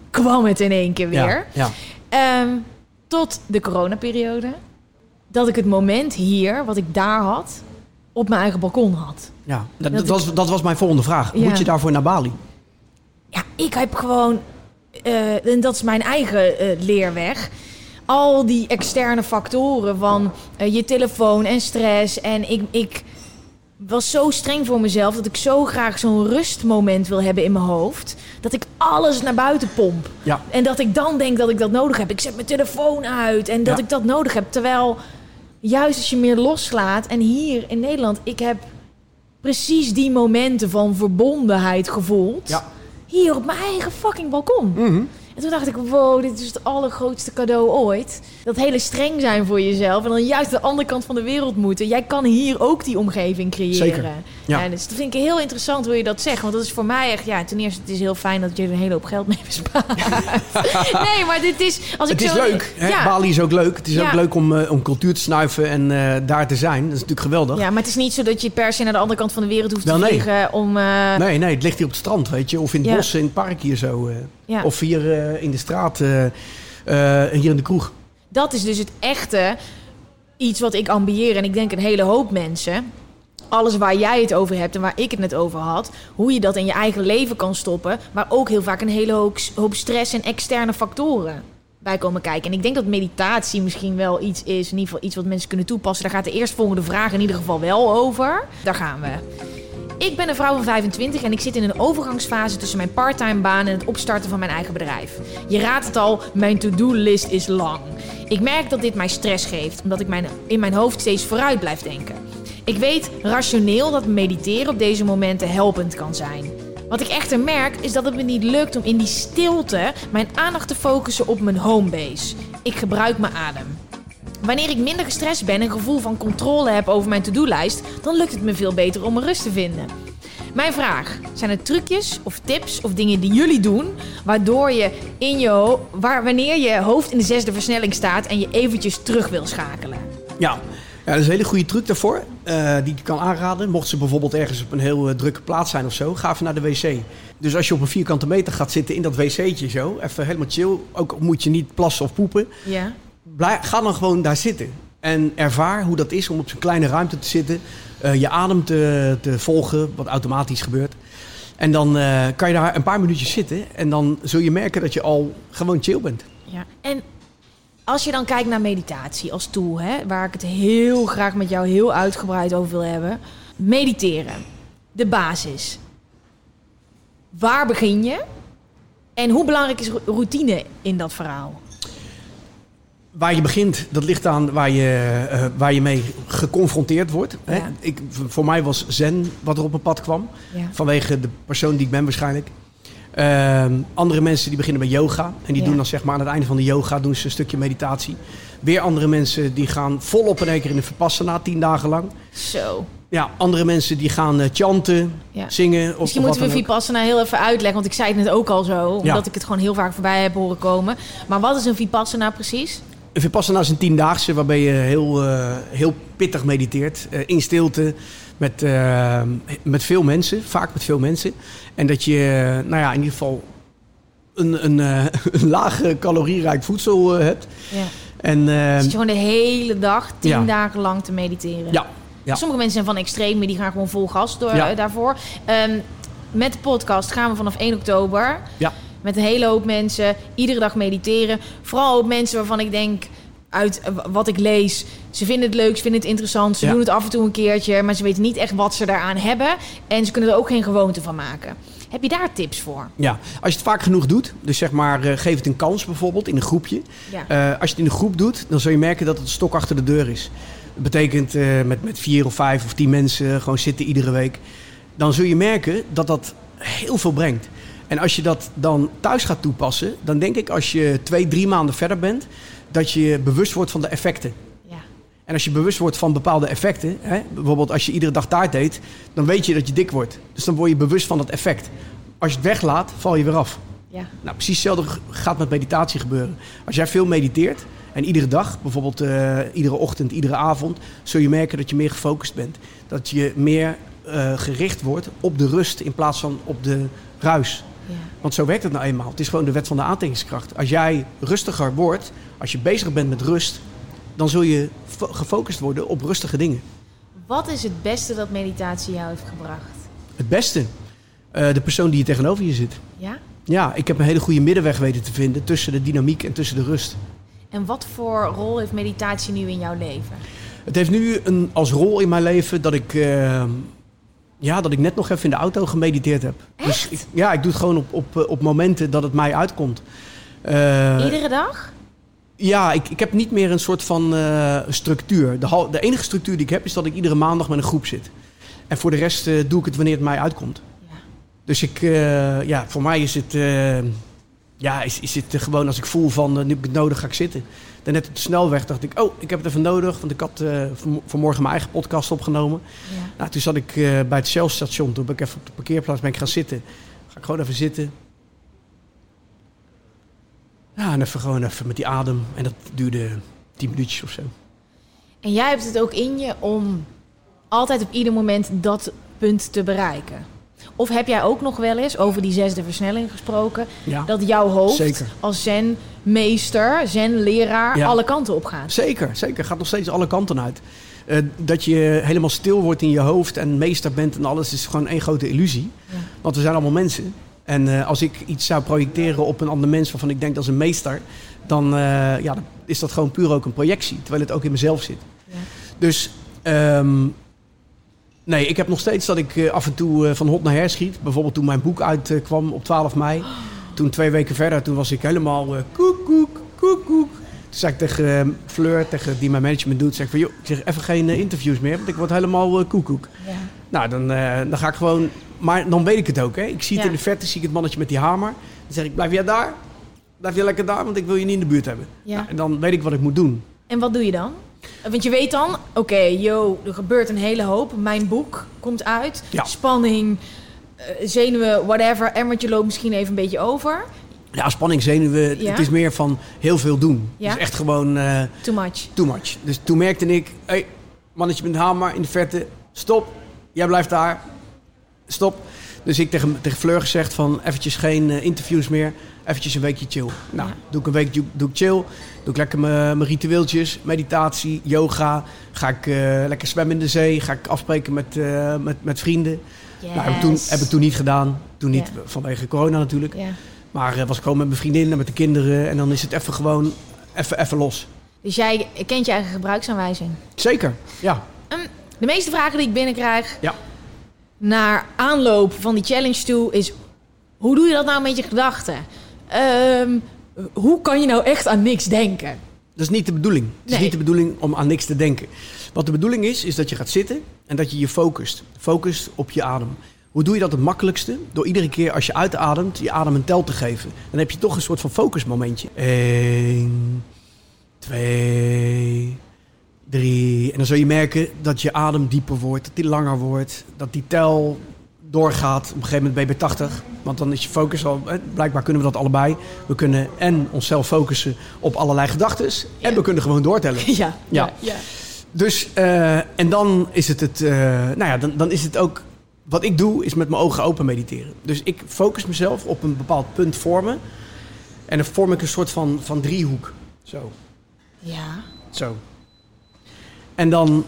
kwam het in één keer weer. Ja, ja. Ehm, tot de coronaperiode. Dat ik het moment hier, wat ik daar had, op mijn eigen balkon had. ja. Dat, Dat dat was, dat was mijn volgende vraag. Ja. Moet je daarvoor naar Bali? Ja, ik heb gewoon, eh, en dat is mijn eigen eh, leerweg. Al die externe factoren van eh, je telefoon en stress. En ik, ik was zo streng voor mezelf dat ik zo graag zo'n rustmoment wil hebben in mijn hoofd. Dat ik alles naar buiten pomp. Ja. En dat ik dan denk dat ik dat nodig heb. Ik zet mijn telefoon uit en dat Ja. ik dat nodig heb. Terwijl juist als je meer loslaat. En hier in Nederland, ik heb precies die momenten van verbondenheid gevoeld. Ja. Hier op mijn eigen fucking balkon. Mhm. En toen dacht ik, wow, dit is het allergrootste cadeau ooit. Dat hele streng zijn voor jezelf en dan juist de andere kant van de wereld moeten. Jij kan hier ook die omgeving creëren. Zeker, ja. Ja, dus dat vind ik heel interessant hoe je dat zegt. Want dat is voor mij echt, ja, ten eerste, het is heel fijn dat je er een hele hoop geld mee bespaart. nee, maar dit is, als ik Het is leuk. Hè? Ja. Bali is ook leuk. Het is Ja. ook leuk om, eh, om cultuur te snuiven en eh, daar te zijn. Dat is natuurlijk geweldig. Ja, maar het is niet zo dat je per se naar de andere kant van de wereld hoeft te nee. vliegen om... eh, Nee, nee, het ligt hier op het strand, weet je. Of in het Ja. bos, in het park hier zo. Ja. Of hier eh, in de straat, eh, eh, hier in de kroeg. Dat is dus het echte iets wat ik ambieer. En ik denk een hele hoop mensen. Alles waar jij het over hebt en waar ik het net over had. Hoe je dat in je eigen leven kan stoppen. Maar ook heel vaak een hele hoop, hoop stress en externe factoren bij komen kijken. En ik denk dat meditatie misschien wel iets is. In ieder geval iets wat mensen kunnen toepassen. Daar gaat de eerstvolgende vraag in ieder geval wel over. Daar gaan we. Ik ben een vrouw van 25 en ik zit in een overgangsfase tussen mijn parttime baan en het opstarten van mijn eigen bedrijf. Je raadt het al, mijn to-do-list is lang. Ik merk dat dit mij stress geeft, omdat ik mijn, in mijn hoofd steeds vooruit blijf denken. Ik weet rationeel dat mediteren op deze momenten helpend kan zijn. Wat ik echter merk is dat het me niet lukt om in die stilte mijn aandacht te focussen op mijn homebase. Ik gebruik mijn adem. Wanneer ik minder gestrest ben en een gevoel van controle heb over mijn to-do-lijst, dan lukt het me veel beter om mijn rust te vinden. Mijn vraag: zijn er trucjes of tips of dingen die jullie doen waardoor je in je waar, wanneer je hoofd in de zesde versnelling staat en je eventjes terug wil schakelen? Ja. ja, dat is een hele goede truc daarvoor. eh, die ik kan aanraden. Mocht ze bijvoorbeeld ergens op een heel eh, drukke plaats zijn of zo, ga even naar de wc. Dus als je op een vierkante meter gaat zitten in dat wc'tje zo, even helemaal chill. Ook moet je niet plassen of poepen. Ja. Ga dan gewoon daar zitten. En ervaar hoe dat is om op zo'n kleine ruimte te zitten. eh, je adem te, te volgen, wat automatisch gebeurt. En dan eh, kan je daar een paar minuutjes zitten. En dan zul je merken dat je al gewoon chill bent. Ja. En als je dan kijkt naar meditatie als tool, hè, waar ik het heel graag met jou heel uitgebreid over wil hebben. Mediteren, de basis. Waar begin je? En hoe belangrijk is ro- routine in dat verhaal? Waar je begint, dat ligt aan waar je, eh, waar je mee geconfronteerd wordt. Hè? Ja. Ik, voor mij was zen wat er op mijn pad kwam. Ja. Vanwege de persoon die ik ben waarschijnlijk. Ehm, andere mensen die beginnen met yoga. En die Ja. doen dan zeg maar aan het einde van de yoga doen ze een stukje meditatie. Weer andere mensen die gaan volop in één keer in de Vipassana, tien dagen lang. Zo. Ja, andere mensen die gaan eh, chanten, Ja. zingen. Of, Misschien of moeten we. Vipassana heel even uitleggen, want ik zei het net ook al zo, omdat Ja. ik het gewoon heel vaak voorbij heb horen komen. Maar wat is een Vipassana precies? Een Vipassana is een tiendaagse waarbij je heel, eh, heel pittig mediteert. eh, in stilte, met, eh, met veel mensen, vaak met veel mensen. En dat je, nou ja, in ieder geval een, een, een laag calorierijk voedsel hebt. Ja. En Dus je gewoon de hele dag, tien ja. dagen lang te mediteren. ja, ja. Sommige mensen zijn van extreem, die gaan gewoon vol gas door, Ja. daarvoor. Ehm, met de podcast gaan we vanaf 1 oktober ja, met een hele hoop mensen iedere dag mediteren. Vooral ook mensen waarvan ik denk, uit wat ik lees, ze vinden het leuk, ze vinden het interessant. Ze Ja. doen het af en toe een keertje, maar ze weten niet echt wat ze daaraan hebben. En ze kunnen er ook geen gewoonte van maken. Heb je daar tips voor? ja. Als je het vaak genoeg doet, dus zeg maar eh, geef het een kans bijvoorbeeld in een groepje. Ja. Eh, als je het in een groep doet, dan zul je merken dat het een stok achter de deur is. Dat betekent eh, met, met vier of vijf of tien mensen gewoon zitten iedere week. Dan zul je merken dat dat heel veel brengt. En als je dat dan thuis gaat toepassen, dan denk ik als je twee, drie maanden verder bent, dat je bewust wordt van de effecten. ja. En als je bewust wordt van bepaalde effecten, hè, bijvoorbeeld als je iedere dag taart eet, dan weet je dat je dik wordt. Dus dan word je bewust van dat effect. Als je het weglaat, val je weer af. ja. Nou, precies hetzelfde gaat met meditatie gebeuren. Als jij veel mediteert en iedere dag, bijvoorbeeld eh, iedere ochtend, iedere avond, zul je merken dat je meer gefocust bent. Dat je meer eh, gericht wordt op de rust in plaats van op de ruis. Ja. Want zo werkt het nou eenmaal. Het is gewoon de wet van de aantrekkingskracht. Als jij rustiger wordt, als je bezig bent met rust, dan zul je fo- gefocust worden op rustige dingen. Wat is het beste dat meditatie jou heeft gebracht? Het beste, eh, de persoon die hier tegenover je zit. Ja? Ja, ik heb een hele goede middenweg weten te vinden tussen de dynamiek en tussen de rust. En wat voor rol heeft meditatie nu in jouw leven? Het heeft nu een, als rol in mijn leven dat ik, eh, ja, dat ik net nog even in de auto gemediteerd heb. Dus ik, ja, ik doe het gewoon op, op, eh, op momenten dat het mij uitkomt. Eh, Iedere dag? Ja, ik, ik heb niet meer een soort van eh, structuur. De, de enige structuur die ik heb is dat ik iedere maandag met een groep zit. En voor de rest doe ik het wanneer het mij uitkomt. Ja. Dus ik, ja, voor mij is het, ja, is, is het gewoon als ik voel van eh, nu heb ik het nodig, ga ik zitten. Daarnet op de snelweg dacht ik, oh, ik heb het even nodig. Want ik had van- vanmorgen mijn eigen podcast opgenomen. Ja. Nou, toen zat ik eh, bij het Shell-station. Toen ben ik even op de parkeerplaats ben ik gaan zitten. Ga ik gewoon even zitten. Ja, en even gewoon even met die adem. En dat duurde tien minuutjes of zo. En jij hebt het ook in je om altijd op ieder moment dat punt te bereiken. Of heb jij ook nog wel eens over die zesde versnelling gesproken, Ja, dat jouw hoofd Zeker. als zenmeester, zenleraar, Ja. alle kanten op gaat? zeker, zeker. Gaat nog steeds alle kanten uit. Eh, dat je helemaal stil wordt in je hoofd en meester bent en alles is gewoon één grote illusie. Ja. Want we zijn allemaal mensen. En eh, als ik iets zou projecteren op een ander mens waarvan ik denk dat is een meester, dan, eh, ja, dan is dat gewoon puur ook een projectie. Terwijl het ook in mezelf zit. Ja. Dus ehm, nee, ik heb nog steeds dat ik eh, af en toe eh, van hot naar her schiet. Bijvoorbeeld toen mijn boek uitkwam op 12 mei. Toen twee weken verder, toen was ik helemaal eh, koek, koek, koek, koek. Toen zei ik tegen eh, Fleur, tegen die mijn management doet, zeg ik van joh, ik zeg even geen interviews meer, want ik word helemaal koekoek. Ja. Nou, dan, dan ga ik gewoon, maar dan weet ik het ook. Hè. Ik zie het Ja. in de verte, zie ik het mannetje met die hamer. Dan zeg ik, blijf jij daar? Blijf jij lekker daar, want ik wil je niet in de buurt hebben. Ja. Nou, en dan weet ik wat ik moet doen. En wat doe je dan? Want je weet dan, oké, yo, er gebeurt een hele hoop. Mijn boek komt uit. Ja. Spanning, eh, zenuwen, whatever. Emmertje loopt misschien even een beetje over. Ja, spanning, zenuwen, Ja. het is meer van heel veel doen. Ja. Het is echt gewoon... eh, Too much. too much. Dus toen merkte ik, hey, mannetje met hamer in de verte, stop, jij blijft daar, stop. Dus ik tegen, tegen Fleur gezegd van eventjes geen eh, interviews meer, eventjes een weekje chill. Nou, Ja. doe ik een week doe ik chill, doe ik lekker mijn ritueeltjes, meditatie, yoga. Ga ik eh, lekker zwemmen in de zee, ga ik afspreken met, eh, met, met vrienden. Nou, heb, ik toen, heb ik toen niet gedaan, toen niet Ja. vanwege corona natuurlijk. Ja. Maar was ik gewoon met mijn vriendin en met de kinderen en dan is het even gewoon, even, even los. Dus jij kent je eigen gebruiksaanwijzing. Zeker, ja. De meeste vragen die ik binnenkrijg Ja. Naar aanloop van die challenge toe is... Hoe doe je dat nou met je gedachten? Ehm, hoe kan je nou echt aan niks denken? Dat is niet de bedoeling. Het is niet de bedoeling om aan niks te denken. Wat de bedoeling is, is dat je gaat zitten en dat je je focust. Focust op je adem. Hoe doe je dat het makkelijkste? Door iedere keer als je uitademt, je adem een tel te geven. Dan heb je toch een soort van focusmomentje. Eén, twee, drie. En dan zul je merken dat je adem dieper wordt, dat die langer wordt. Dat die tel doorgaat. Op een gegeven moment ben je bij 80. Want dan is je focus al... Blijkbaar kunnen we dat allebei. We kunnen en onszelf focussen op allerlei gedachten. En we kunnen gewoon doortellen. Ja, Ja. Dus, eh, en dan is het het... eh, nou ja, dan, dan is het ook... Wat ik doe, is met mijn ogen open mediteren. Dus ik focus mezelf op een bepaald punt vormen. En dan vorm ik een soort van, van driehoek. Zo. ja. Zo. En dan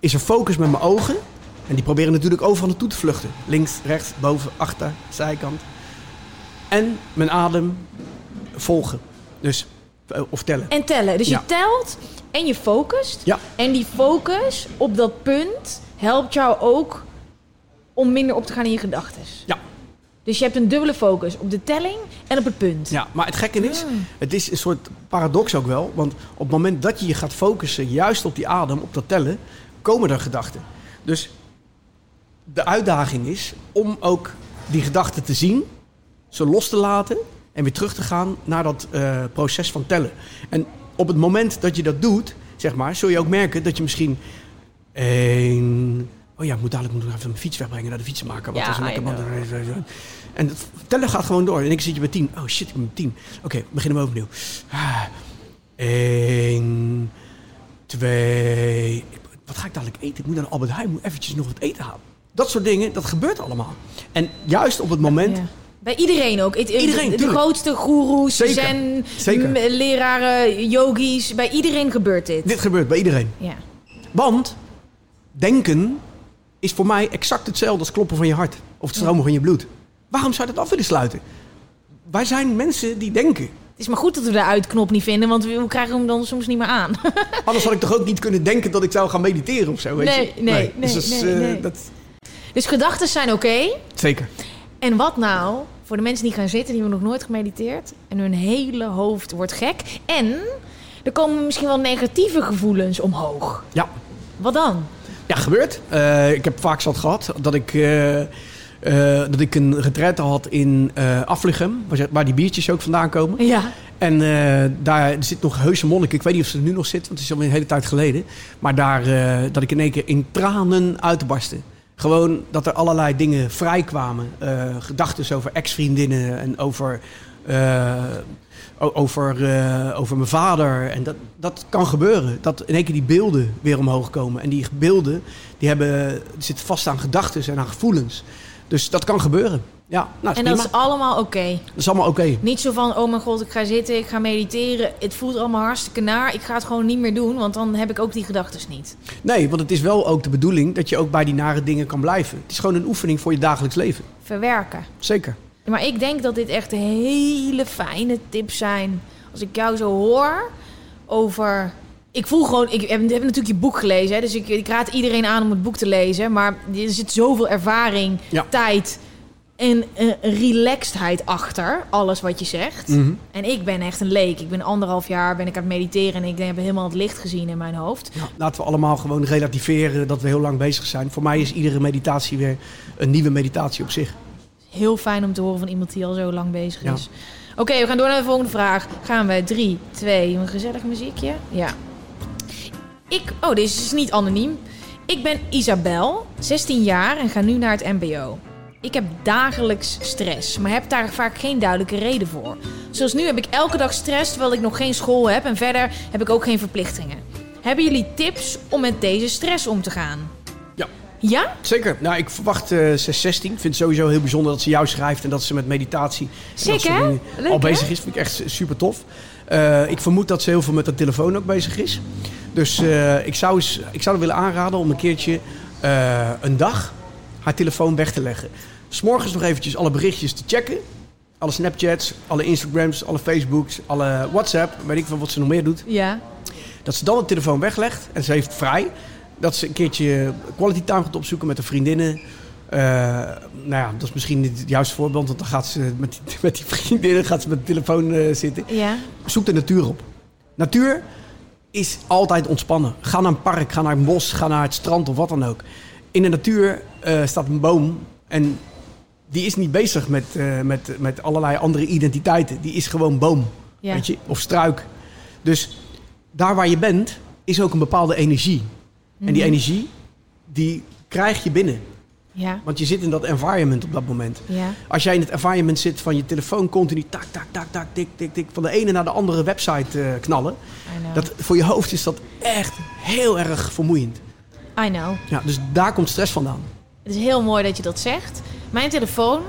is er focus met mijn ogen. En die proberen natuurlijk overal naartoe te vluchten. Links, rechts, boven, achter, zijkant. En mijn adem volgen. Dus, eh, of tellen. En tellen. Dus Ja. je telt en je focust. Ja. En die focus op dat punt helpt jou ook om minder op te gaan in je gedachten. Ja. Dus je hebt een dubbele focus op de telling en op het punt. Ja, maar het gekke is, Ah. het is een soort paradox ook wel. Want op het moment dat je je gaat focussen juist op die adem, op dat tellen, komen er gedachten. Dus de uitdaging is om ook die gedachten te zien, ze los te laten en weer terug te gaan naar dat eh, proces van tellen. En op het moment dat je dat doet, zeg maar, zul je ook merken dat je misschien één... Oh ja, ik moet dadelijk moet ik even mijn fiets wegbrengen naar de fietsenmaker. Want Ja, dat is een lekker. En het tellen gaat gewoon door. En ik zit je bij tien. Oh shit, ik ben tien. Oké, we beginnen we overnieuw. Ah, Eén, twee. Wat ga ik dadelijk eten? Ik moet naar de Albert Heijn. Ik moet eventjes nog wat eten halen. Dat soort dingen, dat gebeurt allemaal. En juist op het moment Ja. Bij iedereen ook. Iedereen, de grootste goeroes, zen, leraren, yogis. Bij iedereen gebeurt dit. Dit gebeurt bij iedereen. Ja. Want denken is voor mij exact hetzelfde als kloppen van je hart. Of het stromen van je bloed. Waarom zou je dat af willen sluiten? Wij zijn mensen die denken. Het is maar goed dat we de uitknop niet vinden, want we, krijgen hem dan soms niet meer aan. Anders had ik toch ook niet kunnen denken dat ik zou gaan mediteren of zo. Weet Nee, je? nee, Dus nee, nee, eh, nee. dat- dus gedachten zijn oké. zeker. En wat nou voor de mensen die gaan zitten, die hebben nog nooit gemediteerd en hun hele hoofd wordt gek. En er komen misschien wel negatieve gevoelens omhoog. Ja, Wat dan? Ja gebeurt. Eh, ik heb vaak zat gehad dat ik, eh, eh, dat ik een retraite had in Aflichem, waar, die biertjes ook vandaan komen. Ja. En daar zit nog heuse monnik. Ik weet niet of ze er nu nog zit, want het is alweer een hele tijd geleden. Maar daar, dat ik in één keer in tranen uitbarstte. Gewoon dat er allerlei dingen vrijkwamen. Gedachten over ex-vriendinnen en over, over, eh, over mijn vader. En dat, dat kan gebeuren. Dat in één keer die beelden weer omhoog komen. En die beelden die hebben, die zitten vast aan gedachten en aan gevoelens. Dus dat kan gebeuren. Ja, nou, En dat, is, allemaal oké. dat is allemaal oké. Niet zo van, oh mijn god, ik ga zitten, ik ga mediteren. Het voelt allemaal hartstikke naar. Ik ga het gewoon niet meer doen, want dan heb ik ook die gedachten niet. Nee, want het is wel ook de bedoeling dat je ook bij die nare dingen kan blijven. Het is gewoon een oefening voor je dagelijks leven. Verwerken. Zeker. Maar ik denk dat dit echt hele fijne tips zijn. Als ik jou zo hoor over... Ik voel gewoon... Ik heb, natuurlijk je boek gelezen. Hè, dus ik, ik raad iedereen aan om het boek te lezen. Maar er zit zoveel ervaring, Ja. tijd en eh, relaxedheid achter. Alles wat je zegt. Mhm. En ik ben echt een leek. Ik ben anderhalf jaar ben ik aan het mediteren. En ik heb helemaal het licht gezien in mijn hoofd. Ja, laten we allemaal gewoon relativeren dat we heel lang bezig zijn. Voor mij is iedere meditatie weer een nieuwe meditatie op zich. Heel fijn om te horen van iemand die al zo lang bezig Ja. is. Oké, we gaan door naar de volgende vraag. Gaan we. Drie, twee, een gezellig muziekje. Ja. Ik, oh, deze is niet anoniem. Ik ben Isabel, 16 jaar en ga nu naar het MBO. Ik heb dagelijks stress, maar heb daar vaak geen duidelijke reden voor. Zoals nu heb ik elke dag stress terwijl ik nog geen school heb en verder heb ik ook geen verplichtingen. Hebben jullie tips om met deze stress om te gaan? Ja. Zeker. Nou, ik verwacht eh 616. Ik vind het sowieso heel bijzonder dat ze jou schrijft en dat ze met meditatie dat Zeker, Leuk, al hè? bezig is. Vind ik echt super tof. Eh, ik vermoed dat ze heel veel met de telefoon ook bezig is. Dus eh, ik, zou eens, ik zou willen aanraden om een keertje een dag haar telefoon weg te leggen. S'morgens nog eventjes alle berichtjes te checken. Alle Snapchats, alle Instagrams, alle Facebooks, alle WhatsApp. Weet ik veel wat ze nog meer doet. Ja. Dat ze dan de telefoon weglegt en ze heeft vrij. Dat ze een keertje quality time gaat opzoeken met de vriendinnen. Eh, nou ja, dat is misschien niet het juiste voorbeeld, want dan gaat ze met die, met die vriendinnen gaat ze met de telefoon eh, zitten. Ja. Zoek de natuur op. Natuur is altijd ontspannen. Ga naar een park, ga naar een bos, ga naar het strand of wat dan ook. In de natuur eh, staat een boom en die is niet bezig met, met, met allerlei andere identiteiten. Die is gewoon boom. Ja. Weet je? Of struik. Dus daar waar je bent, is ook een bepaalde energie. En die Mhm. energie, die krijg je binnen. Ja. Want je zit in dat environment op dat moment. Ja. Als jij in het environment zit van je telefoon continu tak, tak, tak, tak, tik, tik, tik, van de ene naar de andere website eh, knallen. Dat, voor je hoofd is dat echt heel erg vermoeiend. I know. Ja, dus daar komt stress vandaan. Het is heel mooi dat je dat zegt. Mijn telefoon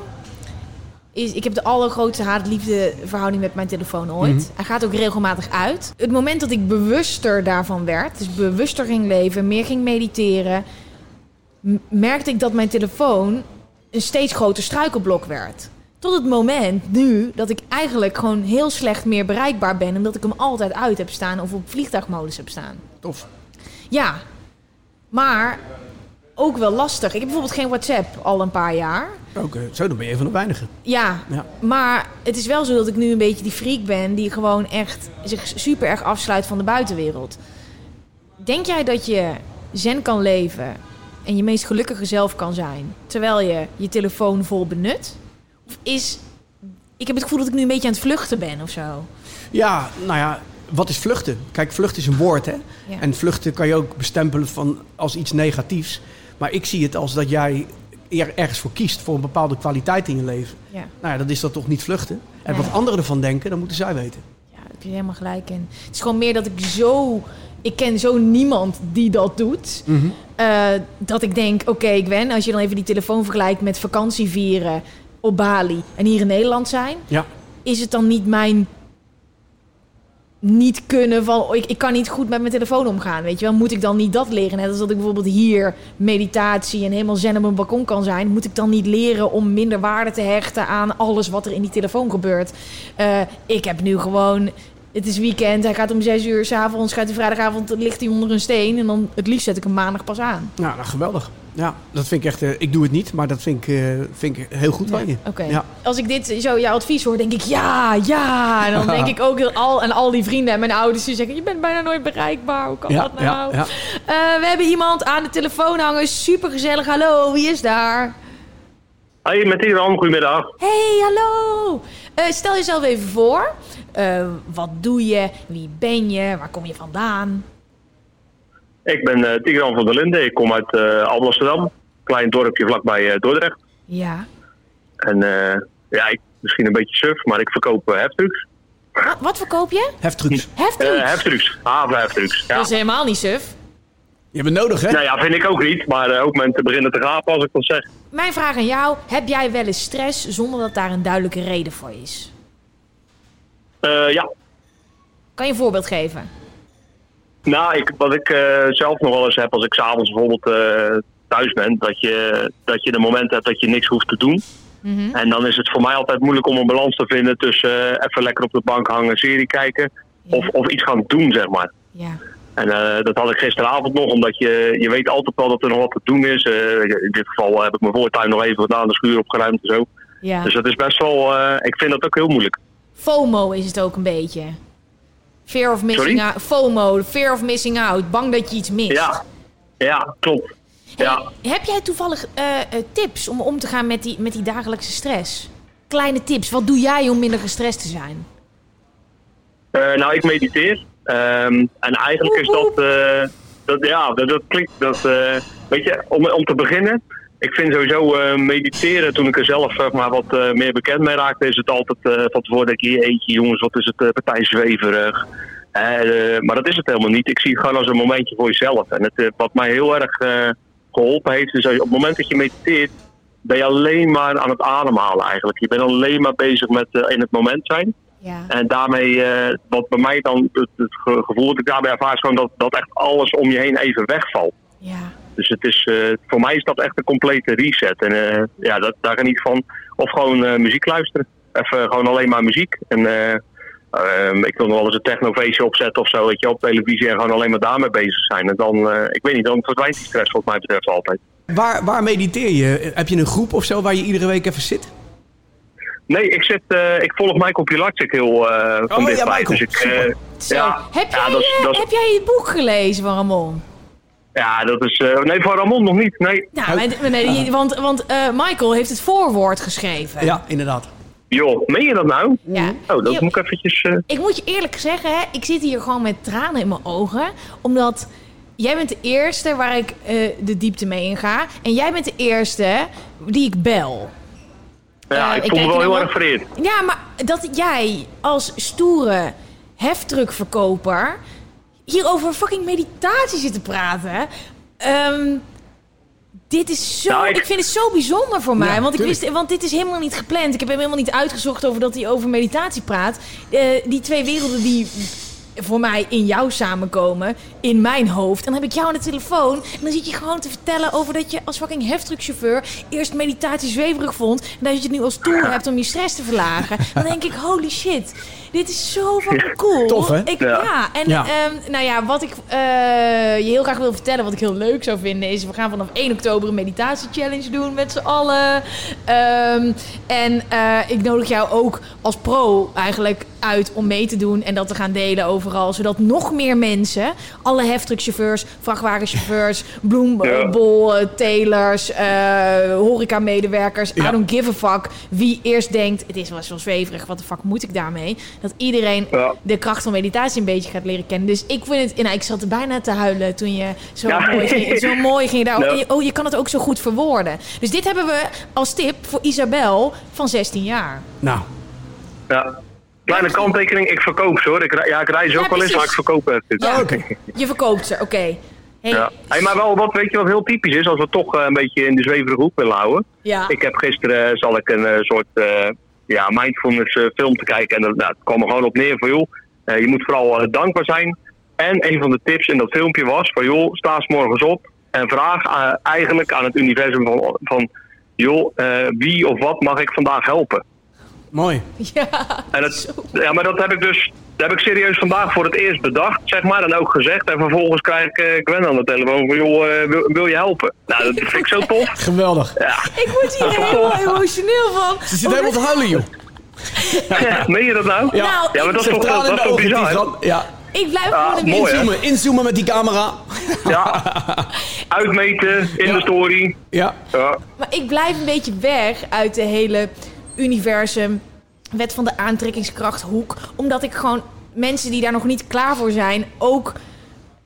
is... Ik heb de allergrootste haat-liefde verhouding met mijn telefoon ooit. Mhm. Hij gaat ook regelmatig uit. Het moment dat ik bewuster daarvan werd... dus bewuster ging leven, meer ging mediteren... merkte ik dat mijn telefoon een steeds groter struikelblok werd. Tot het moment nu dat ik eigenlijk gewoon heel slecht meer bereikbaar ben... omdat ik hem altijd uit heb staan of op vliegtuigmodus heb staan. Tof. Ja, maar ook wel lastig. Ik heb bijvoorbeeld geen WhatsApp al een paar jaar. Oké, zo dan ben je een van de weinigen. Ja, Ja. maar het is wel zo dat ik nu een beetje die freak ben... die gewoon echt zich super erg afsluit van de buitenwereld. Denk jij dat je zen kan leven en je meest gelukkige zelf kan zijn... terwijl je je telefoon vol benut? Of is... Ik heb het gevoel dat ik nu een beetje aan het vluchten ben of zo. Ja, nou ja, wat is vluchten? Kijk, vluchten is een woord, hè? Ja. En vluchten kan je ook bestempelen van, als iets negatiefs. Maar ik zie het als dat jij er ergens voor kiest, voor een bepaalde kwaliteit in je leven. Ja. Nou ja, dat is dat toch niet vluchten? En Nee. wat anderen ervan denken, dat moeten zij weten. Ja, daar heb je helemaal gelijk in. Het is gewoon meer dat ik zo... Ik ken zo niemand die dat doet. Eh, dat ik denk, oké, Gwen, als je dan even die telefoon vergelijkt met vakantie vieren... op Bali en hier in Nederland zijn, Ja. is het dan niet mijn niet kunnen van oh, ik, ik kan niet goed met mijn telefoon omgaan, weet je wel? Moet ik dan niet dat leren? Net als dat ik bijvoorbeeld hier meditatie en helemaal zen op mijn balkon kan zijn, moet ik dan niet leren om minder waarde te hechten aan alles wat er in die telefoon gebeurt? Eh, ik heb nu gewoon het is weekend, hij gaat om zes uur s'avonds, gaat hij vrijdagavond, ligt hij onder een steen en dan het liefst zet ik hem maandag pas aan. Ja, nou, geweldig. Ja, dat vind ik echt... eh, ik doe het niet, maar dat vind ik, eh, vind ik heel goed van je. Oké. Ja. Als ik dit zo jouw advies hoor, denk ik ja, ja. En dan denk ik ook heel al en al die vrienden en mijn ouders die zeggen: je bent bijna nooit bereikbaar. Hoe kan Ja, dat nou? ja, ja. Eh, we hebben iemand aan de telefoon hangen. Super gezellig. Hallo, wie is daar? Hey, met Iran, goedemiddag. Hey, hallo. Eh, stel jezelf even voor. Eh, wat doe je? Wie ben je? Waar kom je vandaan? Ik ben eh Tigran van der Linden. Ik kom uit eh Alblasserdam. Klein dorpje vlakbij eh, Dordrecht. Ja. En eh, ja, ik, misschien een beetje suf, maar ik verkoop uh, heftrucks. Wat, wat verkoop je? Heftrucks. Heftrucks. Heftrucks, havenheftrucks. Ja. Dat is helemaal niet suf. Je bent nodig, hè? Nou ja, vind ik ook niet. Maar eh, ook mensen beginnen te gapen als ik dat zeg. Mijn vraag aan jou: heb jij wel eens stress zonder dat daar een duidelijke reden voor is? Eh, ja, Kan je een voorbeeld geven? Nou, ik, wat ik eh, zelf nog wel eens heb als ik s'avonds bijvoorbeeld eh, thuis ben. Dat je, dat je de moment hebt dat je niks hoeft te doen. Mhm. En dan is het voor mij altijd moeilijk om een balans te vinden tussen eh, even lekker op de bank hangen, serie kijken. Of, of iets gaan doen, zeg maar. Ja. En dat had ik gisteravond nog, omdat je, je weet altijd wel dat er nog wat te doen is. In dit geval heb ik mijn voortuin nog even gedaan, de schuur opgeruimd en zo. ja. Dus dat is best wel, ik vind dat ook heel moeilijk. FOMO is het ook een beetje. Fear of missing Sorry? out. FOMO, fear of missing out. Bang dat je iets mist. Ja, ja klopt. Hey, Ja. Heb jij toevallig eh, eh, tips om om te gaan met die, met die dagelijkse stress? Kleine tips. Wat doe jij om minder gestrest te zijn? Eh, nou, ik mediteer. Ehm, en eigenlijk is dat, eh, dat ja, dat, dat klinkt, dat, eh, weet je, om, om te beginnen. Ik vind sowieso eh, mediteren, toen ik er zelf zeg maar, wat eh, meer bekend mee raakte, is het altijd eh, van tevoren dat je eentje, jongens, wat is het, uh, partij zweverig. Eh, maar dat is het helemaal niet. Ik zie het gewoon als een momentje voor jezelf. En het, eh, wat mij heel erg eh, geholpen heeft, is dat je, op het moment dat je mediteert, ben je alleen maar aan het ademhalen eigenlijk. Je bent alleen maar bezig met eh, in het moment zijn. Ja. En daarmee, eh, wat bij mij dan, het, het ge- gevoel dat ik daarbij ervaar, is gewoon dat, dat echt alles om je heen even wegvalt. Ja. Dus het is, eh, voor mij is dat echt een complete reset. En eh, ja, dat, daar geniet van. Of gewoon eh, muziek luisteren. Even gewoon alleen maar muziek. En eh, ehm, ik wil nog wel eens een technofeestje opzetten of zo, weet je, op televisie en gewoon alleen maar daarmee bezig zijn. En dan, eh, ik weet niet, dan verdwijnt die stress wat mij betreft altijd. Waar, waar mediteer je? Heb je een groep of zo waar je iedere week even zit? Nee, ik, zit, eh, ik volg Michael Pilarczyk heel eh van Oh, ja, dus ik, eh, ja, heb, jij, ja, dat is- dat is- heb jij het boek gelezen van Ramon? Ja, dat is... eh, nee, van Ramon nog niet. Nee, Nou, Oh. maar- nee, want, want eh, Michael heeft het voorwoord geschreven. Ja, inderdaad. Joh, meen je dat nou? Ja. Oh, dat moet ik eventjes... eh, Ik moet je eerlijk zeggen, hè, ik zit hier gewoon met tranen in mijn ogen. Omdat jij bent de eerste waar ik eh, de diepte mee inga. En jij bent de eerste die ik bel. ja, ik ik voel me wel heel erg vereerd. Ja, maar dat jij als stoere heftruckverkoper hier over fucking meditatie zit te praten. Ehm, dit is zo. Nou, ik... ik- vind het zo bijzonder voor mij. Ja, want, ik tuurlijk. wist, want dit is helemaal niet gepland. Ik heb hem helemaal niet uitgezocht over dat hij over meditatie praat. Eh, die twee werelden die voor mij in jou samenkomen, in mijn hoofd. En dan heb ik jou aan de telefoon. En dan zit je gewoon te vertellen over dat je als fucking heftruckchauffeur eerst meditatie zweverig vond. En dat je het nu als tool hebt om je stress te verlagen. Dan denk ik, holy shit. Dit is zo fucking cool. Tof, hè? Ik, ja. Ja. en Ja. ehm, nou ja, wat ik eh, je heel graag wil vertellen, wat ik heel leuk zou vinden, is we gaan vanaf 1 oktober een meditatie-challenge doen met z'n allen. Ehm, en eh, ik nodig jou ook als pro eigenlijk uit om mee te doen en dat te gaan delen overal, zodat nog meer mensen, alle heftruckchauffeurs, vrachtwagenchauffeurs, bloembol, telers, eh horeca-medewerkers, I don't give a fuck, wie eerst denkt, het is wel zo zweverig, wat de fuck moet ik daarmee? Dat iedereen Ja. de kracht van meditatie een beetje gaat leren kennen. Dus ik vind het, nou, ik zat er bijna te huilen toen je zo Ja. mooi ging, zo mooi ging daar. Oh, Oh, je kan het ook zo goed verwoorden. Dus dit hebben we als tip voor Isabel van 16 jaar. Nou, Ja. Kleine kanttekening, ik verkoop ze hoor. Ik, rij- ja, ik reis ook Ja, wel eens, maar ik verkoop het. Ja, oké. Je verkoopt ze, oké. Hey, Ja. Hey, maar wel wat, weet je wat heel typisch is, als we toch eh, een beetje in de zweverige hoek willen houden. ja. Ik heb gisteren eh, zal ik een eh, soort eh, ja, mindfulness eh, film te kijken. En dat, nou, het kwam er gewoon op neer van joh, eh, je moet vooral dankbaar zijn. En een van de tips in dat filmpje was van joh, sta 's morgens op en vraag eigenlijk aan het universum van, van joh, eh, wie of wat mag ik vandaag helpen? Mooi. ja. En het, ja, maar dat heb ik dus dat heb ik serieus vandaag voor het eerst bedacht, zeg maar, en ook gezegd. En vervolgens krijg ik eh, Gwen aan de telefoon van, joh, eh, wil, wil je helpen? Nou, dat vind ik zo tof. Geweldig. Ja, Ik word hier helemaal emotioneel van. Ze zit helemaal te huilen, joh. meen je dat nou? Ja. Nou, Ja, maar dat is toch, dat is toch bizar? Ja. Ik blijf Ah, gewoon mooi, hè? Inzoomen, inzoomen met die camera. Ja. Uitmeten in Ja. de story. Ja. Ja. Maar ik blijf een beetje weg uit de hele universum, wet van de aantrekkingskracht hoek. Omdat ik gewoon mensen die daar nog niet klaar voor zijn, ook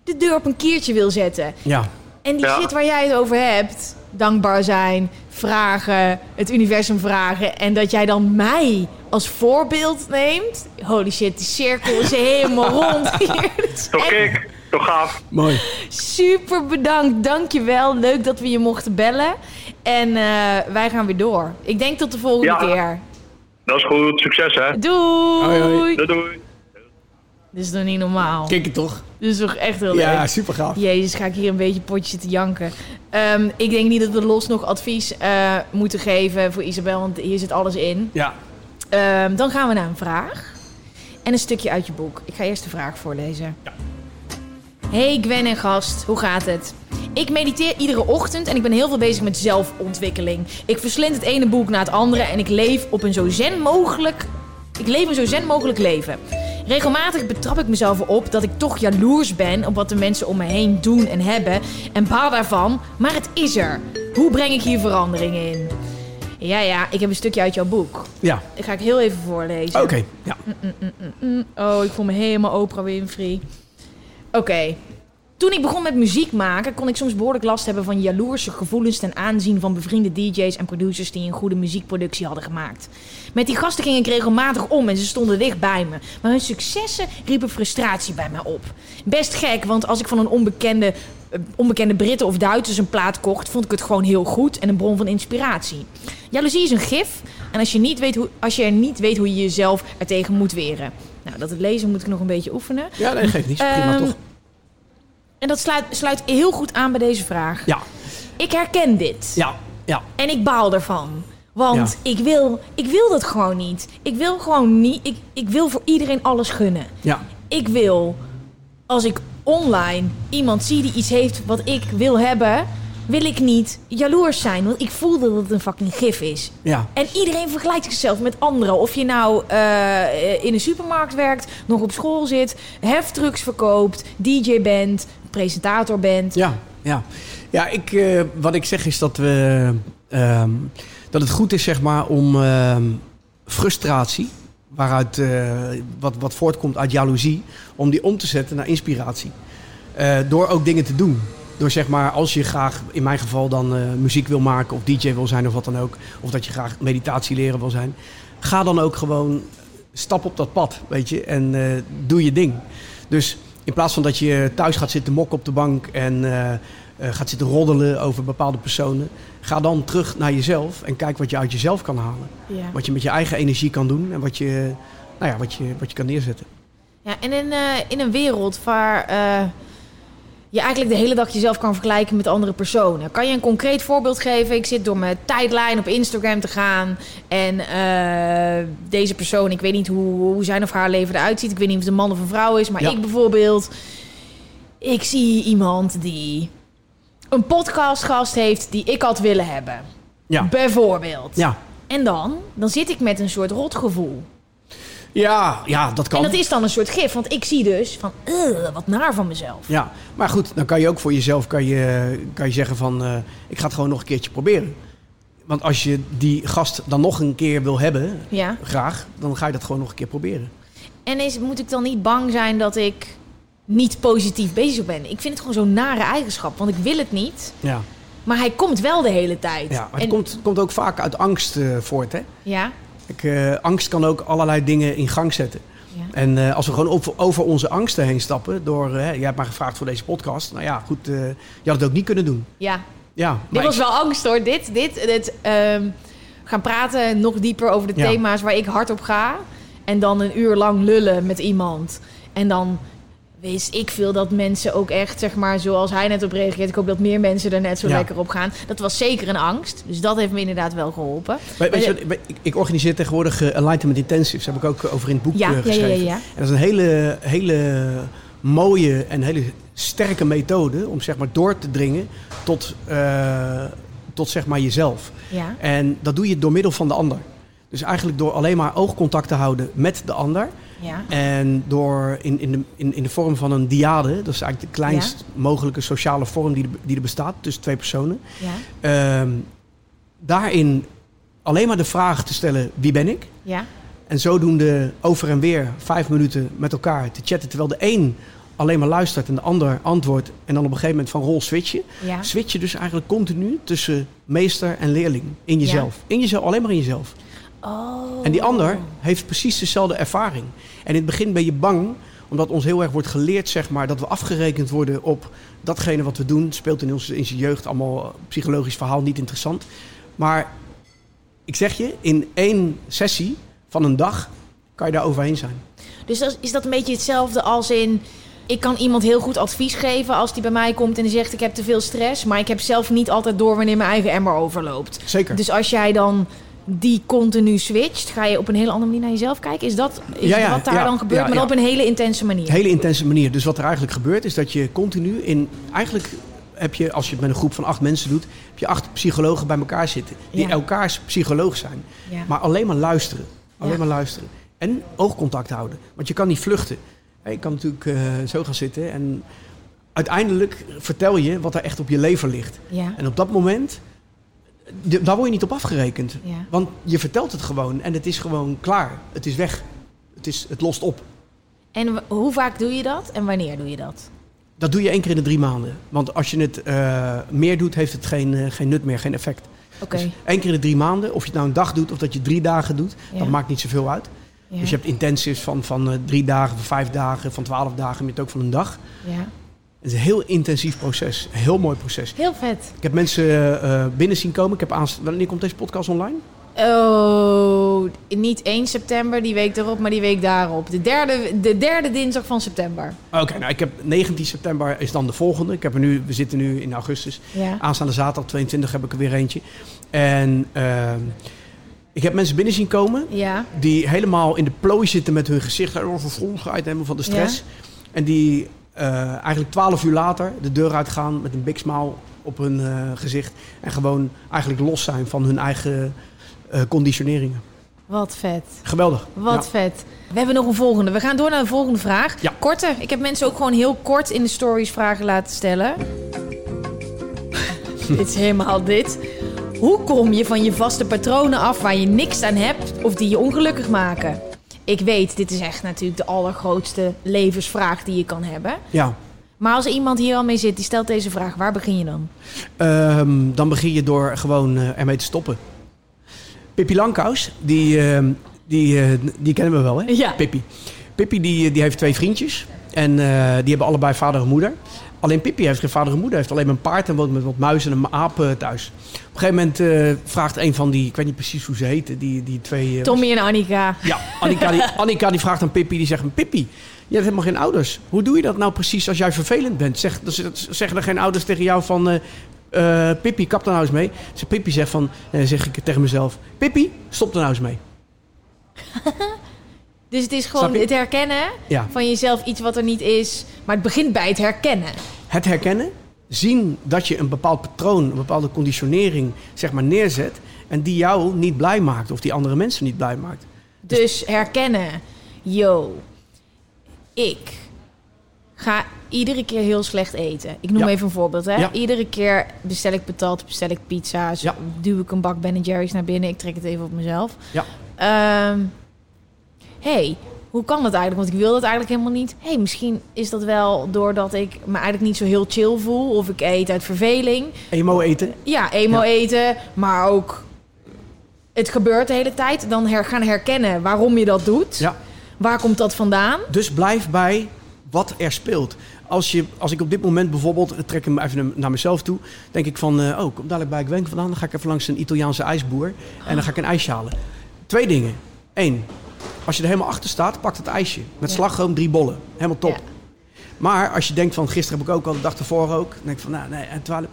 de deur op een kiertje wil zetten. Ja. En die Ja. shit waar jij het over hebt, dankbaar zijn, vragen, het universum vragen. En dat jij dan mij als voorbeeld neemt. Holy shit, die cirkel is helemaal rond hier. Toch gek. Toch gaaf. Mooi. Super bedankt, dankjewel. Leuk dat we je mochten bellen. En eh, wij gaan weer door. Ik denk tot de volgende Ja. keer. Dat is goed. Succes, hè. Doei! Hoi, hoi. Doei, doei. Dit is toch niet normaal? Kijk het toch? Dit is toch echt heel leuk? Ja, super gaaf. Jezus, ga ik hier een beetje potje zitten janken. Ehm, ik denk niet dat we los nog advies eh, moeten geven voor Isabel, want hier zit alles in. Ja. Ehm, dan gaan we naar een vraag. En een stukje uit je boek. Ik ga eerst de vraag voorlezen. Hey Gwen en gast, hoe gaat het? Ik mediteer iedere ochtend en ik ben heel veel bezig met zelfontwikkeling. Ik verslind het ene boek na het andere en ik leef op een zo zen mogelijk... Ik leef een zo zen mogelijk leven. Regelmatig betrap ik mezelf erop dat ik toch jaloers ben op wat de mensen om me heen doen en hebben. En baal daarvan, maar het is er. Hoe breng ik hier verandering in? Ja, ja, ik heb een stukje uit jouw boek. Ja. Ik ga ik heel even voorlezen. Oké. Ja. Oh, ik voel me helemaal Oprah Winfrey. Oké. Toen ik begon met muziek maken, kon ik soms behoorlijk last hebben van jaloerse gevoelens ten aanzien van bevriende DJ's en producers die een goede muziekproductie hadden gemaakt. Met die gasten ging ik regelmatig om en ze stonden dicht bij me. Maar hun successen riepen frustratie bij mij op. Best gek, want als ik van een onbekende, eh, onbekende Britten of Duitsers een plaat kocht, vond ik het gewoon heel goed en een bron van inspiratie. Jaloezie is een gif en als je, niet weet hoe, als je er niet weet hoe je jezelf ertegen moet weren. Nou, dat het lezen moet ik nog een beetje oefenen. Ja, nee, geeft niet. Prima Ehm, toch? En dat sluit, sluit heel goed aan bij deze vraag. Ja. Ik herken dit. Ja. Ja. En ik baal ervan. Want ik, wil, ik wil dat gewoon niet. Ik wil gewoon niet. Ik, ik wil voor iedereen alles gunnen. Ja. Ik wil, als ik online iemand zie die iets heeft wat ik wil hebben, wil ik niet jaloers zijn. Want ik voel dat het een fucking gif is. Ja. En iedereen vergelijkt zichzelf met anderen. Of je nou eh, in een supermarkt werkt, nog op school zit, heftrucks verkoopt, DJ bent, presentator bent. Ja, ja. ja ik, eh, wat ik zeg is dat, we, ehm, dat het goed is zeg maar, om ehm, frustratie, waaruit, eh, wat, wat voortkomt uit jaloezie, om die om te zetten naar inspiratie. Eh, door ook dingen te doen. Door zeg maar, als je graag, in mijn geval dan muziek wil maken of DJ wil zijn of wat dan ook, of dat je graag meditatie leren wil zijn, ga dan ook gewoon stap op dat pad, weet je, en doe je ding. Dus in plaats van dat je thuis gaat zitten mokken op de bank en eh, eh, gaat zitten roddelen over bepaalde personen, ga dan terug naar jezelf en kijk wat je uit jezelf kan halen. Ja. Wat je met je eigen energie kan doen en wat je, nou ja, wat je, wat je kan neerzetten. Ja, en in, eh, in een wereld waar je eigenlijk de hele dag jezelf kan vergelijken met andere personen. Kan je een concreet voorbeeld geven? Ik zit door mijn tijdlijn op Instagram te gaan. En eh, deze persoon, ik weet niet hoe, hoe zijn of haar leven eruit ziet. Ik weet niet of het een man of een vrouw is. Maar Ja. ik bijvoorbeeld, ik zie iemand die een podcastgast heeft die ik had willen hebben. Ja, Bijvoorbeeld. ja. En dan, dan zit ik met een soort rotgevoel. Ja, ja, dat kan. En dat is dan een soort gif, want ik zie dus van, "Ugh, wat naar van mezelf. Ja, maar goed, dan kan je ook voor jezelf kan je, kan je zeggen van... eh, ik ga het gewoon nog een keertje proberen. Want als je die gast dan nog een keer wil hebben, Ja. graag... dan ga je dat gewoon nog een keer proberen. En is, moet ik dan niet bang zijn dat ik niet positief bezig ben? Ik vind het gewoon zo'n nare eigenschap, want ik wil het niet. Ja, Maar hij komt wel de hele tijd. ja maar het En- komt, komt ook vaak uit angst eh, voort, hè? Ja, Ik, eh, angst kan ook allerlei dingen in gang zetten. Ja. En eh, als we gewoon over, over onze angsten heen stappen, door, eh, jij hebt mij gevraagd voor deze podcast. Nou ja, goed, je had het ook niet kunnen doen. Ja, Ja, dit maar was ik- wel angst hoor. Dit, dit, dit ehm, gaan praten nog dieper over de Ja. thema's waar ik hard op ga. En dan een uur lang lullen met iemand. En dan wist ik veel dat mensen ook echt, zeg maar, zoals hij net op reageert. Ik hoop dat meer mensen er net zo Ja. lekker op gaan. Dat was zeker een angst. Dus dat heeft me inderdaad wel geholpen. Je, Maar wat, ik, ik organiseer tegenwoordig eh, Enlightenment Intensives. Daar heb ik ook over in het boek Ja, eh, ja, ja, geschreven. ja. En dat is een hele, hele mooie en hele sterke methode om zeg maar door te dringen tot, eh, tot zeg maar jezelf. Ja, En dat doe je door middel van de ander. Dus eigenlijk door alleen maar oogcontact te houden met de ander. Ja. En door in, in, de, in, in de vorm van een diade, dat is eigenlijk de kleinst mogelijke sociale vorm die er, die er bestaat tussen twee personen. ja, Ehm, daarin alleen maar de vraag te stellen: wie ben ik? ja. En zodoende over en weer vijf minuten met elkaar te chatten. Terwijl de een alleen maar luistert en de ander antwoordt. En dan op een gegeven moment van rol switchen. ja. Switch je dus eigenlijk continu tussen meester en leerling. In jezelf. In jezelf, alleen maar in jezelf. Oh. En die ander heeft precies dezelfde ervaring. En in het begin ben je bang, omdat ons heel erg wordt geleerd, zeg maar, dat we afgerekend worden op datgene wat we doen. Speelt in onze in zijn jeugd allemaal eh, psychologisch verhaal, niet interessant. Maar ik zeg je, in één sessie van een dag kan je daar overheen zijn. Dus is dat een beetje hetzelfde als in... Ik kan iemand heel goed advies geven als die bij mij komt en die zegt ik heb te veel stress. Maar ik heb zelf niet altijd door wanneer mijn eigen emmer overloopt. Zeker. Dus als jij dan die continu switcht, ga je op een hele andere manier naar jezelf kijken. Is dat is Ja, ja, wat daar ja, dan gebeurt, maar op een hele intense manier? Hele intense manier. Dus wat er eigenlijk gebeurt, is dat je continu in. Eigenlijk heb je, als je het met een groep van acht mensen doet, heb je acht psychologen bij elkaar zitten. Die elkaars psycholoog zijn. Maar alleen maar luisteren. Alleen maar luisteren. En oogcontact houden. Want je kan niet vluchten. Je kan natuurlijk eh, zo gaan zitten en uiteindelijk vertel je wat er echt op je lever ligt. En op dat moment, daar word je niet op afgerekend. Ja. Want je vertelt het gewoon en het is gewoon klaar. Het is weg. Het, is, het lost op. En hoe vaak doe je dat en wanneer doe je dat? Dat doe je één keer in de drie maanden. Want als je het eh, meer doet, heeft het geen, eh, geen nut meer, geen effect. Oké. Dus één keer in de drie maanden, of je het nou een dag doet of dat je drie dagen doet, Ja. dat maakt niet zoveel uit. Ja. Dus je hebt intensives van, van eh, drie dagen, van vijf dagen, van twaalf dagen, maar je hebt ook van een dag. ja. Het is een heel intensief proces, een heel mooi proces. Heel vet. Ik heb mensen eh, binnen zien komen. Ik heb aanst- Wanneer komt deze podcast online? Oh, niet 1 september, die week erop, maar die week daarop. De derde, de derde dinsdag van september. Oké, nou ik heb 19 september is dan de volgende. Ik heb er nu, we zitten nu in augustus. Ja. Aanstaande zaterdag 22 heb ik er weer eentje. En ehm, ik heb mensen binnen zien komen Ja. die helemaal in de plooi zitten met hun gezicht erover vervolgheid helemaal van de stress. En die eh, eigenlijk 12 uur later de deur uitgaan met een big smile op hun eh, gezicht. En gewoon eigenlijk los zijn van hun eigen eh, conditioneringen. Wat vet. Geweldig. Wat Ja. vet. We hebben nog een volgende. We gaan door naar de volgende vraag. Ja. Korte. Ik heb mensen ook gewoon heel kort in de stories vragen laten stellen. dit is helemaal dit. Hoe kom je van je vaste patronen af waar je niks aan hebt of die je ongelukkig maken? Ik weet, dit is echt natuurlijk de allergrootste levensvraag die je kan hebben. Ja. Maar als iemand hier al mee zit, die stelt deze vraag, waar begin je dan? Ehm, dan begin je door gewoon eh, ermee te stoppen. Pippi Langkous, die, ehm, die, eh, die kennen we wel, hè? Ja. Pippi. Pippi die, die heeft twee vriendjes. En eh, die hebben allebei vader en moeder. Alleen Pippi heeft geen vader en moeder. heeft alleen maar een paard en woont met wat muizen en een aap thuis. Op een gegeven moment eh, vraagt een van die... Ik weet niet precies hoe ze heten. Die, die twee... eh, Tommy en Annika. ja, Annika die, Annika die vraagt aan Pippi, die zegt... Pippi, je hebt helemaal geen ouders. Hoe doe je dat nou precies als jij vervelend bent? Zeg, z- zeggen er geen ouders tegen jou van... eh, Pippi, kap er nou eens mee. Dus Pippi zegt van... zeg ik tegen mezelf... Pippi, stop er nou eens mee. Dus het is gewoon het herkennen Ja. van jezelf, iets wat er niet is. Maar het begint bij het herkennen. Het herkennen. Zien dat je een bepaald patroon, een bepaalde conditionering zeg maar neerzet... en die jou niet blij maakt of die andere mensen niet blij maakt. Dus herkennen. Yo, ik ga iedere keer heel slecht eten. Ik noem Ja. even een voorbeeld. Hè? Ja. Iedere keer bestel ik patat, bestel ik pizza's. Duw ik een bak Ben Jerry's naar binnen. Ik trek het even op mezelf. Ja. Ehm, hey, hoe kan dat eigenlijk? Want ik wil dat eigenlijk helemaal niet. hey, misschien is dat wel doordat ik me eigenlijk niet zo heel chill voel. Of ik eet uit verveling. Emo eten. Ja, emo Ja. eten, maar ook het gebeurt de hele tijd. Dan her, gaan herkennen waarom je dat doet. Ja. Waar komt dat vandaan? Dus blijf bij wat er speelt. Als, je, als ik op dit moment bijvoorbeeld, ik trek hem even naar mezelf toe, denk ik van, eh, oh, kom dadelijk bij Gwen vandaan, dan ga ik even langs een Italiaanse ijsboer en dan ga ik een ijsje halen. Twee dingen. Eén, als je er helemaal achter staat, pak het ijsje. Met Ja. slagroom drie bollen. Helemaal top. Ja. Maar als je denkt van, gisteren heb ik ook al, de dag ervoor ook, dan denk ik van, nou nee, en twaalf.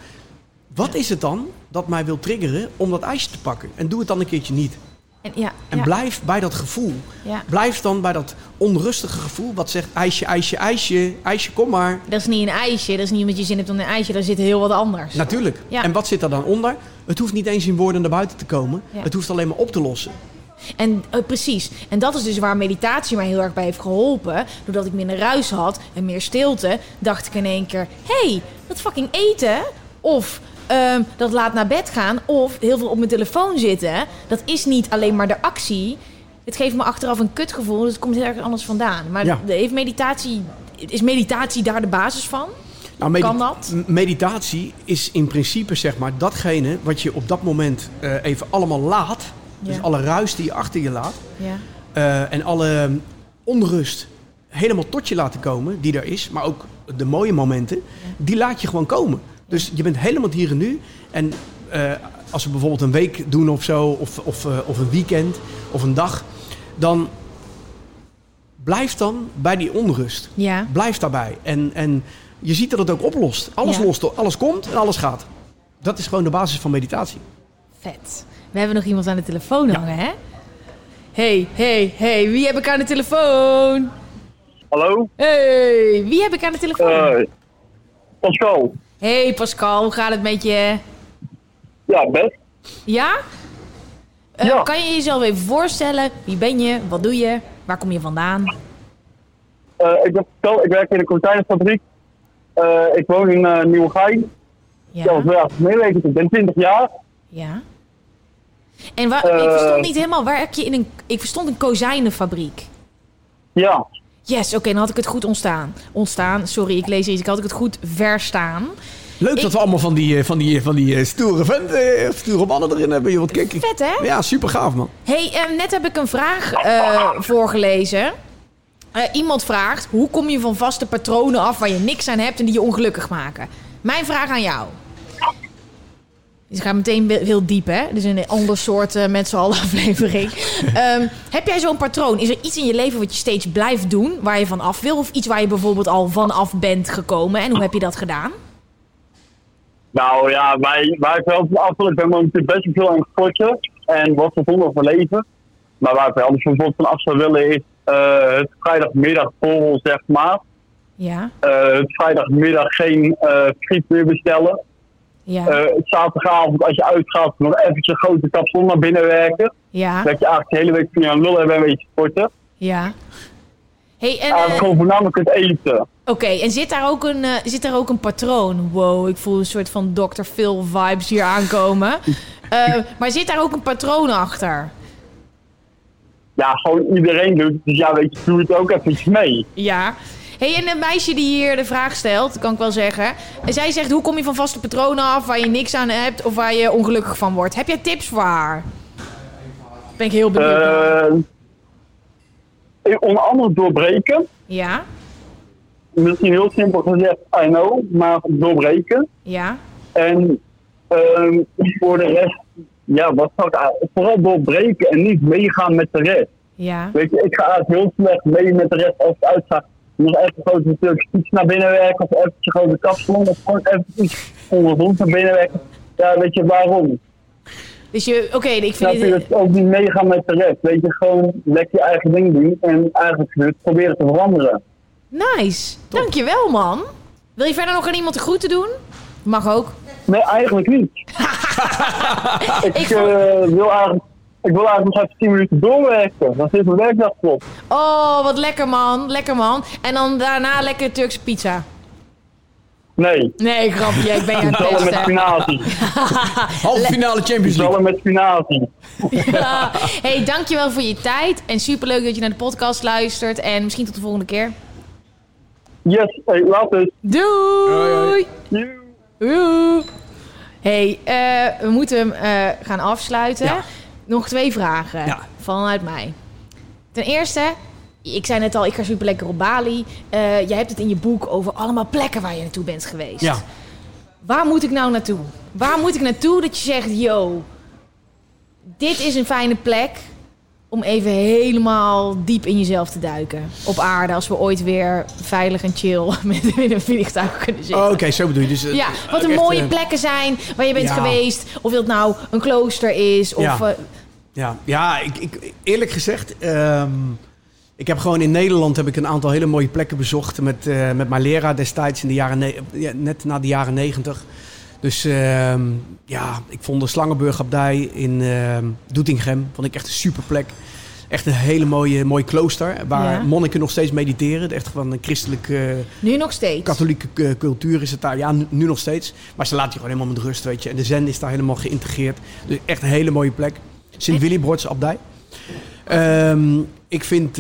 Wat is het dan dat mij wil triggeren om dat ijsje te pakken? En doe het dan een keertje niet. En, ja, En ja, blijf bij dat gevoel. ja. Blijf dan bij dat onrustige gevoel wat zegt ijsje, ijsje, ijsje, ijsje, kom maar. Dat is niet een ijsje, dat is niet omdat je zin hebt om een ijsje, daar zit heel wat anders. Natuurlijk. Ja. En wat zit er dan onder? Het hoeft niet eens in woorden naar buiten te komen. Het hoeft alleen maar op te lossen. En eh, precies. En dat is dus waar meditatie mij heel erg bij heeft geholpen. Doordat ik minder ruis had en meer stilte, dacht ik in één keer: hé, hey, dat fucking eten. Of ehm, dat laat naar bed gaan. Of heel veel op mijn telefoon zitten. Dat is niet alleen maar de actie. Het geeft me achteraf een kutgevoel. Dus het komt heel erg anders vandaan. Maar Ja. heeft meditatie, is meditatie daar de basis van? Nou, Kan dat? Meditatie is in principe zeg maar datgene wat je op dat moment eh, even allemaal laat. Dus alle ruis die je achter je laat. Ja. eh, en alle onrust helemaal tot je laten komen die er is. Maar ook de mooie momenten. Die laat je gewoon komen. Dus je bent helemaal hier en nu. En eh, als we bijvoorbeeld een week doen of zo. Of, of, eh, of een weekend. Of een dag. Dan blijf dan bij die onrust. Ja. Blijf daarbij. En, en je ziet dat het ook oplost. Alles Ja. lost, alles komt en alles gaat. Dat is gewoon de basis van meditatie. Vet. We hebben nog iemand aan de telefoon hangen, hè? Hey, hey, hey, wie heb ik aan de telefoon? Hallo? Hey, wie heb ik aan de telefoon? Eh Pascal. Hey Pascal, hoe gaat het met je? Ja, best. Ja? Eh, Ja. Kan je jezelf even voorstellen? Wie ben je? Wat doe je? Waar kom je vandaan? Eh, ik ben Pascal, ik werk in de kozijnenfabriek. Eh ik woon in uh, Nieuwegein. Ja, Ja. ik ben 20 jaar. ja. En waar, ik Eh. verstond niet helemaal, werk je in een... Ik verstond een kozijnenfabriek. Ja. Yes, oké, dan had ik het goed ontstaan. Ontstaan, sorry, ik lees iets. Ik had ik het goed verstaan. Leuk Ik- dat we allemaal van die, eh, van die, van die eh, stoere venten, stoere mannen erin hebben. joh. Kijk, Vet, hè? Ja, super gaaf man. hey, eh, net heb ik een vraag eh, voorgelezen. Eh, iemand vraagt, hoe kom je van vaste patronen af waar je niks aan hebt en die je ongelukkig maken? Mijn vraag aan jou. Dus ik ga meteen heel diep, hè? Dus een ander soort uh, met z'n allen aflevering. Ehm, heb jij zo'n patroon? Is er iets in je leven wat je steeds blijft doen, waar je van af wil? Of iets waar je bijvoorbeeld al vanaf bent gekomen? En hoe heb je dat gedaan? Nou ja, wij, wij. Ik ben momenteel best wel veel aan het sporten. En wat gezonder voor leven. Maar waar ik wel anders bijvoorbeeld van af zou willen is eh, het vrijdagmiddagborrel, zeg maar. Ja, Eh, het vrijdagmiddag geen friet meer bestellen. Ja, Eh, het zaterdagavond als je uitgaat nog eventjes een grote kapsel naar binnen werken. ja, Dat je eigenlijk de hele week van je lul hebben en een beetje sporten. ja. Hey, en, eh, gewoon voornamelijk het eten. Oké, en zit daar, ook een, eh, zit daar ook een patroon? Wow, ik voel een soort van Dr. Phil vibes hier aankomen. Maar zit daar ook een patroon achter? Ja, gewoon iedereen doet het. Dus ja, weet je, doe het ook eventjes mee. Ja. Hey, en een meisje die hier de vraag stelt, kan ik wel zeggen. En zij zegt, hoe kom je van vaste patronen af waar je niks aan hebt of waar je ongelukkig van wordt? Heb jij tips voor haar? Ben ik heel benieuwd. naar. Eh, onder andere doorbreken. ja, Misschien heel simpel gezegd, I know, maar doorbreken. ja, En ehm, voor de rest, ja, wat zou ik Vooral doorbreken en niet meegaan met de rest. ja, Weet je, ik ga heel slecht mee met de rest als ik uitga. Nog even grote natuurlijk iets naar binnen werken of even een grote kapsalon of gewoon even iets ongezond naar binnen werken. Ja, weet je waarom? Dus je, oké, ik Dat vind je dit... het ook niet meegaan met de rest. Weet je, gewoon lekker je eigen ding doen en eigenlijk proberen te veranderen. Nice. Dankjewel, man. Wil je verder nog aan iemand de groeten doen? Mag ook. Nee, eigenlijk niet. ik, Ik eh, wil eigenlijk, ik wil eigenlijk nog even 10 minuten doorwerken. Dan zit mijn werkdag op. Oh, wat lekker man. Lekker man. En dan daarna lekker Turkse pizza. Nee, Nee, grapje. Ik ben je aan het zalm met testen. spinazie. Halve finale Champions League. Zalm met spinazie. Ja. Hey, dankjewel voor je tijd. En superleuk dat je naar de podcast luistert. En misschien tot de volgende keer. Yes, hey, laat het. Doei! Joe. Doei! Hey, eh, we moeten hem eh, gaan afsluiten. Ja. Nog twee vragen Ja. vanuit mij. Ten eerste, ik zei net al, ik ga super lekker op Bali. Eh, jij hebt het in je boek over allemaal plekken waar je naartoe bent geweest. Ja. Waar moet ik nou naartoe? Waar moet ik naartoe dat je zegt, yo, dit is een fijne plek om even helemaal diep in jezelf te duiken. Op aarde, als we ooit weer veilig en chill met in een vliegtuig kunnen zitten. Oh, Oké, zo bedoel je. Dus, eh, Ja, wat er echt, mooie eh, plekken zijn waar je bent ja. geweest. Of het nou een klooster is. Of, Ja. eh, Ja, ja ik, ik, eerlijk gezegd, ehm, ik heb gewoon in Nederland heb ik een aantal hele mooie plekken bezocht met, eh, met mijn leraar destijds in de jaren ne- ja, net na de jaren negentig. Dus ehm, ja, ik vond de Slangenburg-abdij in ehm Doetinchem vond ik echt een super plek. Echt een hele mooie, mooie klooster waar Ja. monniken nog steeds mediteren. Echt van een christelijke nu nog steeds. katholieke eh, cultuur is het daar. Ja, nu, nu nog steeds. Maar ze laten je gewoon helemaal met rust, weet je. En de zen is daar helemaal geïntegreerd. Dus echt een hele mooie plek. sint Willibrods abdij. Ehm, ik vind...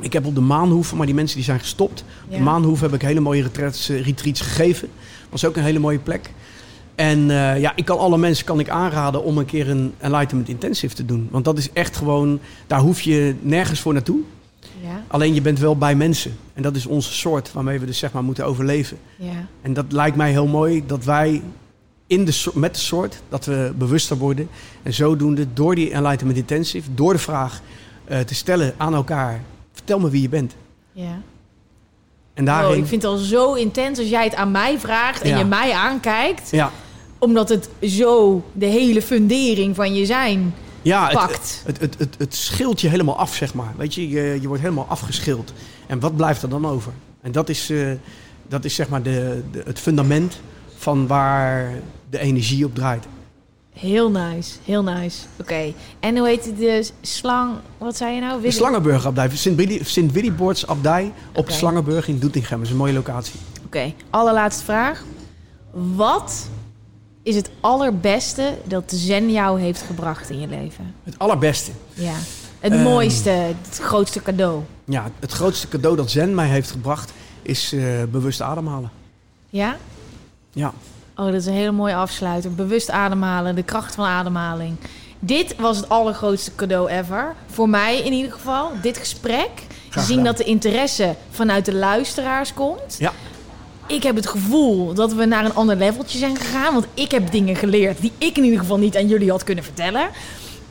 ik heb op de Maanhoef, maar die mensen die zijn gestopt. Op de Maanhoef heb ik hele mooie retreats, eh, retreats gegeven. Was ook een hele mooie plek. En eh, ja, ik kan alle mensen kan ik aanraden om een keer een Enlightenment Intensive te doen. Want dat is echt gewoon... Daar hoef je nergens voor naartoe. Ja, Alleen je bent wel bij mensen. En dat is onze soort waarmee we dus zeg maar moeten overleven. ja. En dat lijkt mij heel mooi dat wij in de, so- met de soort, dat we bewuster worden. En zodoende door die Enlightenment Intensive, door de vraag eh, te stellen aan elkaar. Vertel me wie je bent. ja. En daarin... Ik vind het al zo intens als jij het aan mij vraagt en Ja. je mij aankijkt. Ja, Omdat het zo de hele fundering van je zijn ja het, pakt. het, het, het, het schilt je helemaal af, zeg maar. Weet je, je, je wordt helemaal afgeschild. En wat blijft er dan over? En dat is, eh, dat is zeg maar de, de, het fundament van waar de energie op draait. Heel nice, heel nice. Oké, en hoe heet het de slang? Wat zei je nou? De Willy- Slangenburg abdij. Sint Willi- Sint Willibrords abdij op. Slangenburg in Doetinchem. Dat is een mooie locatie. Oké, allerlaatste vraag. Wat is het allerbeste dat de zen jou heeft gebracht in je leven? Het allerbeste. Ja. Het Ehm. mooiste, het grootste cadeau. Ja, het grootste cadeau dat Zen mij heeft gebracht is eh, bewust ademhalen. Ja? Ja. Oh, dat is een hele mooie afsluiter. Bewust ademhalen, de kracht van ademhaling. Dit was het allergrootste cadeau ever. Voor mij in ieder geval. Dit gesprek. Zien dat de interesse vanuit de luisteraars komt. Ja. Ik heb het gevoel dat we naar een ander leveltje zijn gegaan. Want ik heb dingen geleerd die ik in ieder geval niet aan jullie had kunnen vertellen.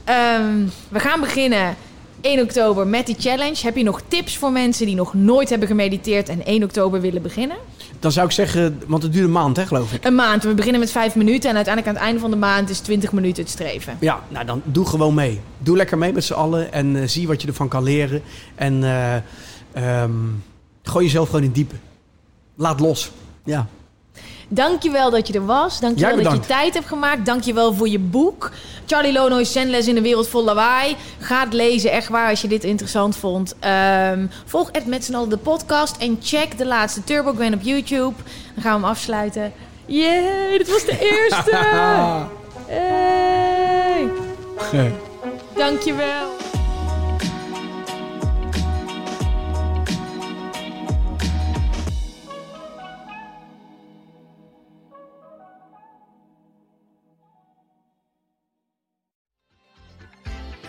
Ehm, we gaan beginnen 1 oktober met die challenge. Heb je nog tips voor mensen die nog nooit hebben gemediteerd en 1 oktober willen beginnen? Dan zou ik zeggen, want het duurt een maand, hè, geloof ik. Een maand. We beginnen met 5 minuten en uiteindelijk aan het einde van de maand is 20 minuten het streven. Ja, nou dan doe gewoon mee. Doe lekker mee met z'n allen en eh, zie wat je ervan kan leren. En eh, ehm, gooi jezelf gewoon in het diepe. Laat los. Ja. Dankjewel dat je er was. Dankjewel dat je tijd hebt gemaakt. Dankjewel voor je boek. Charlie Lono's Zenles in de wereld vol lawaai. Ga het lezen, echt waar, als je dit interessant vond. Ehm, volg het met z'n allen de podcast. En check de laatste Turbo Gwen op YouTube. Dan gaan we hem afsluiten. Yay, dit was de eerste! Hey. Dankjewel.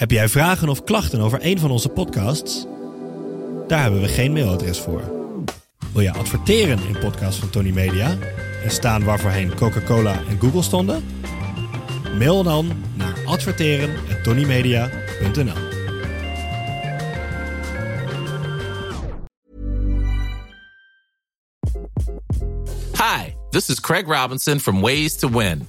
Heb jij vragen of klachten over een van onze podcasts? Daar hebben we geen mailadres voor. Wil je adverteren in podcasts van Tony Media en staan waarvoorheen Coca-Cola en Google stonden? Mail dan naar adverteren@tonymedia.nl. Hi, this is Craig Robinson from Ways to Win,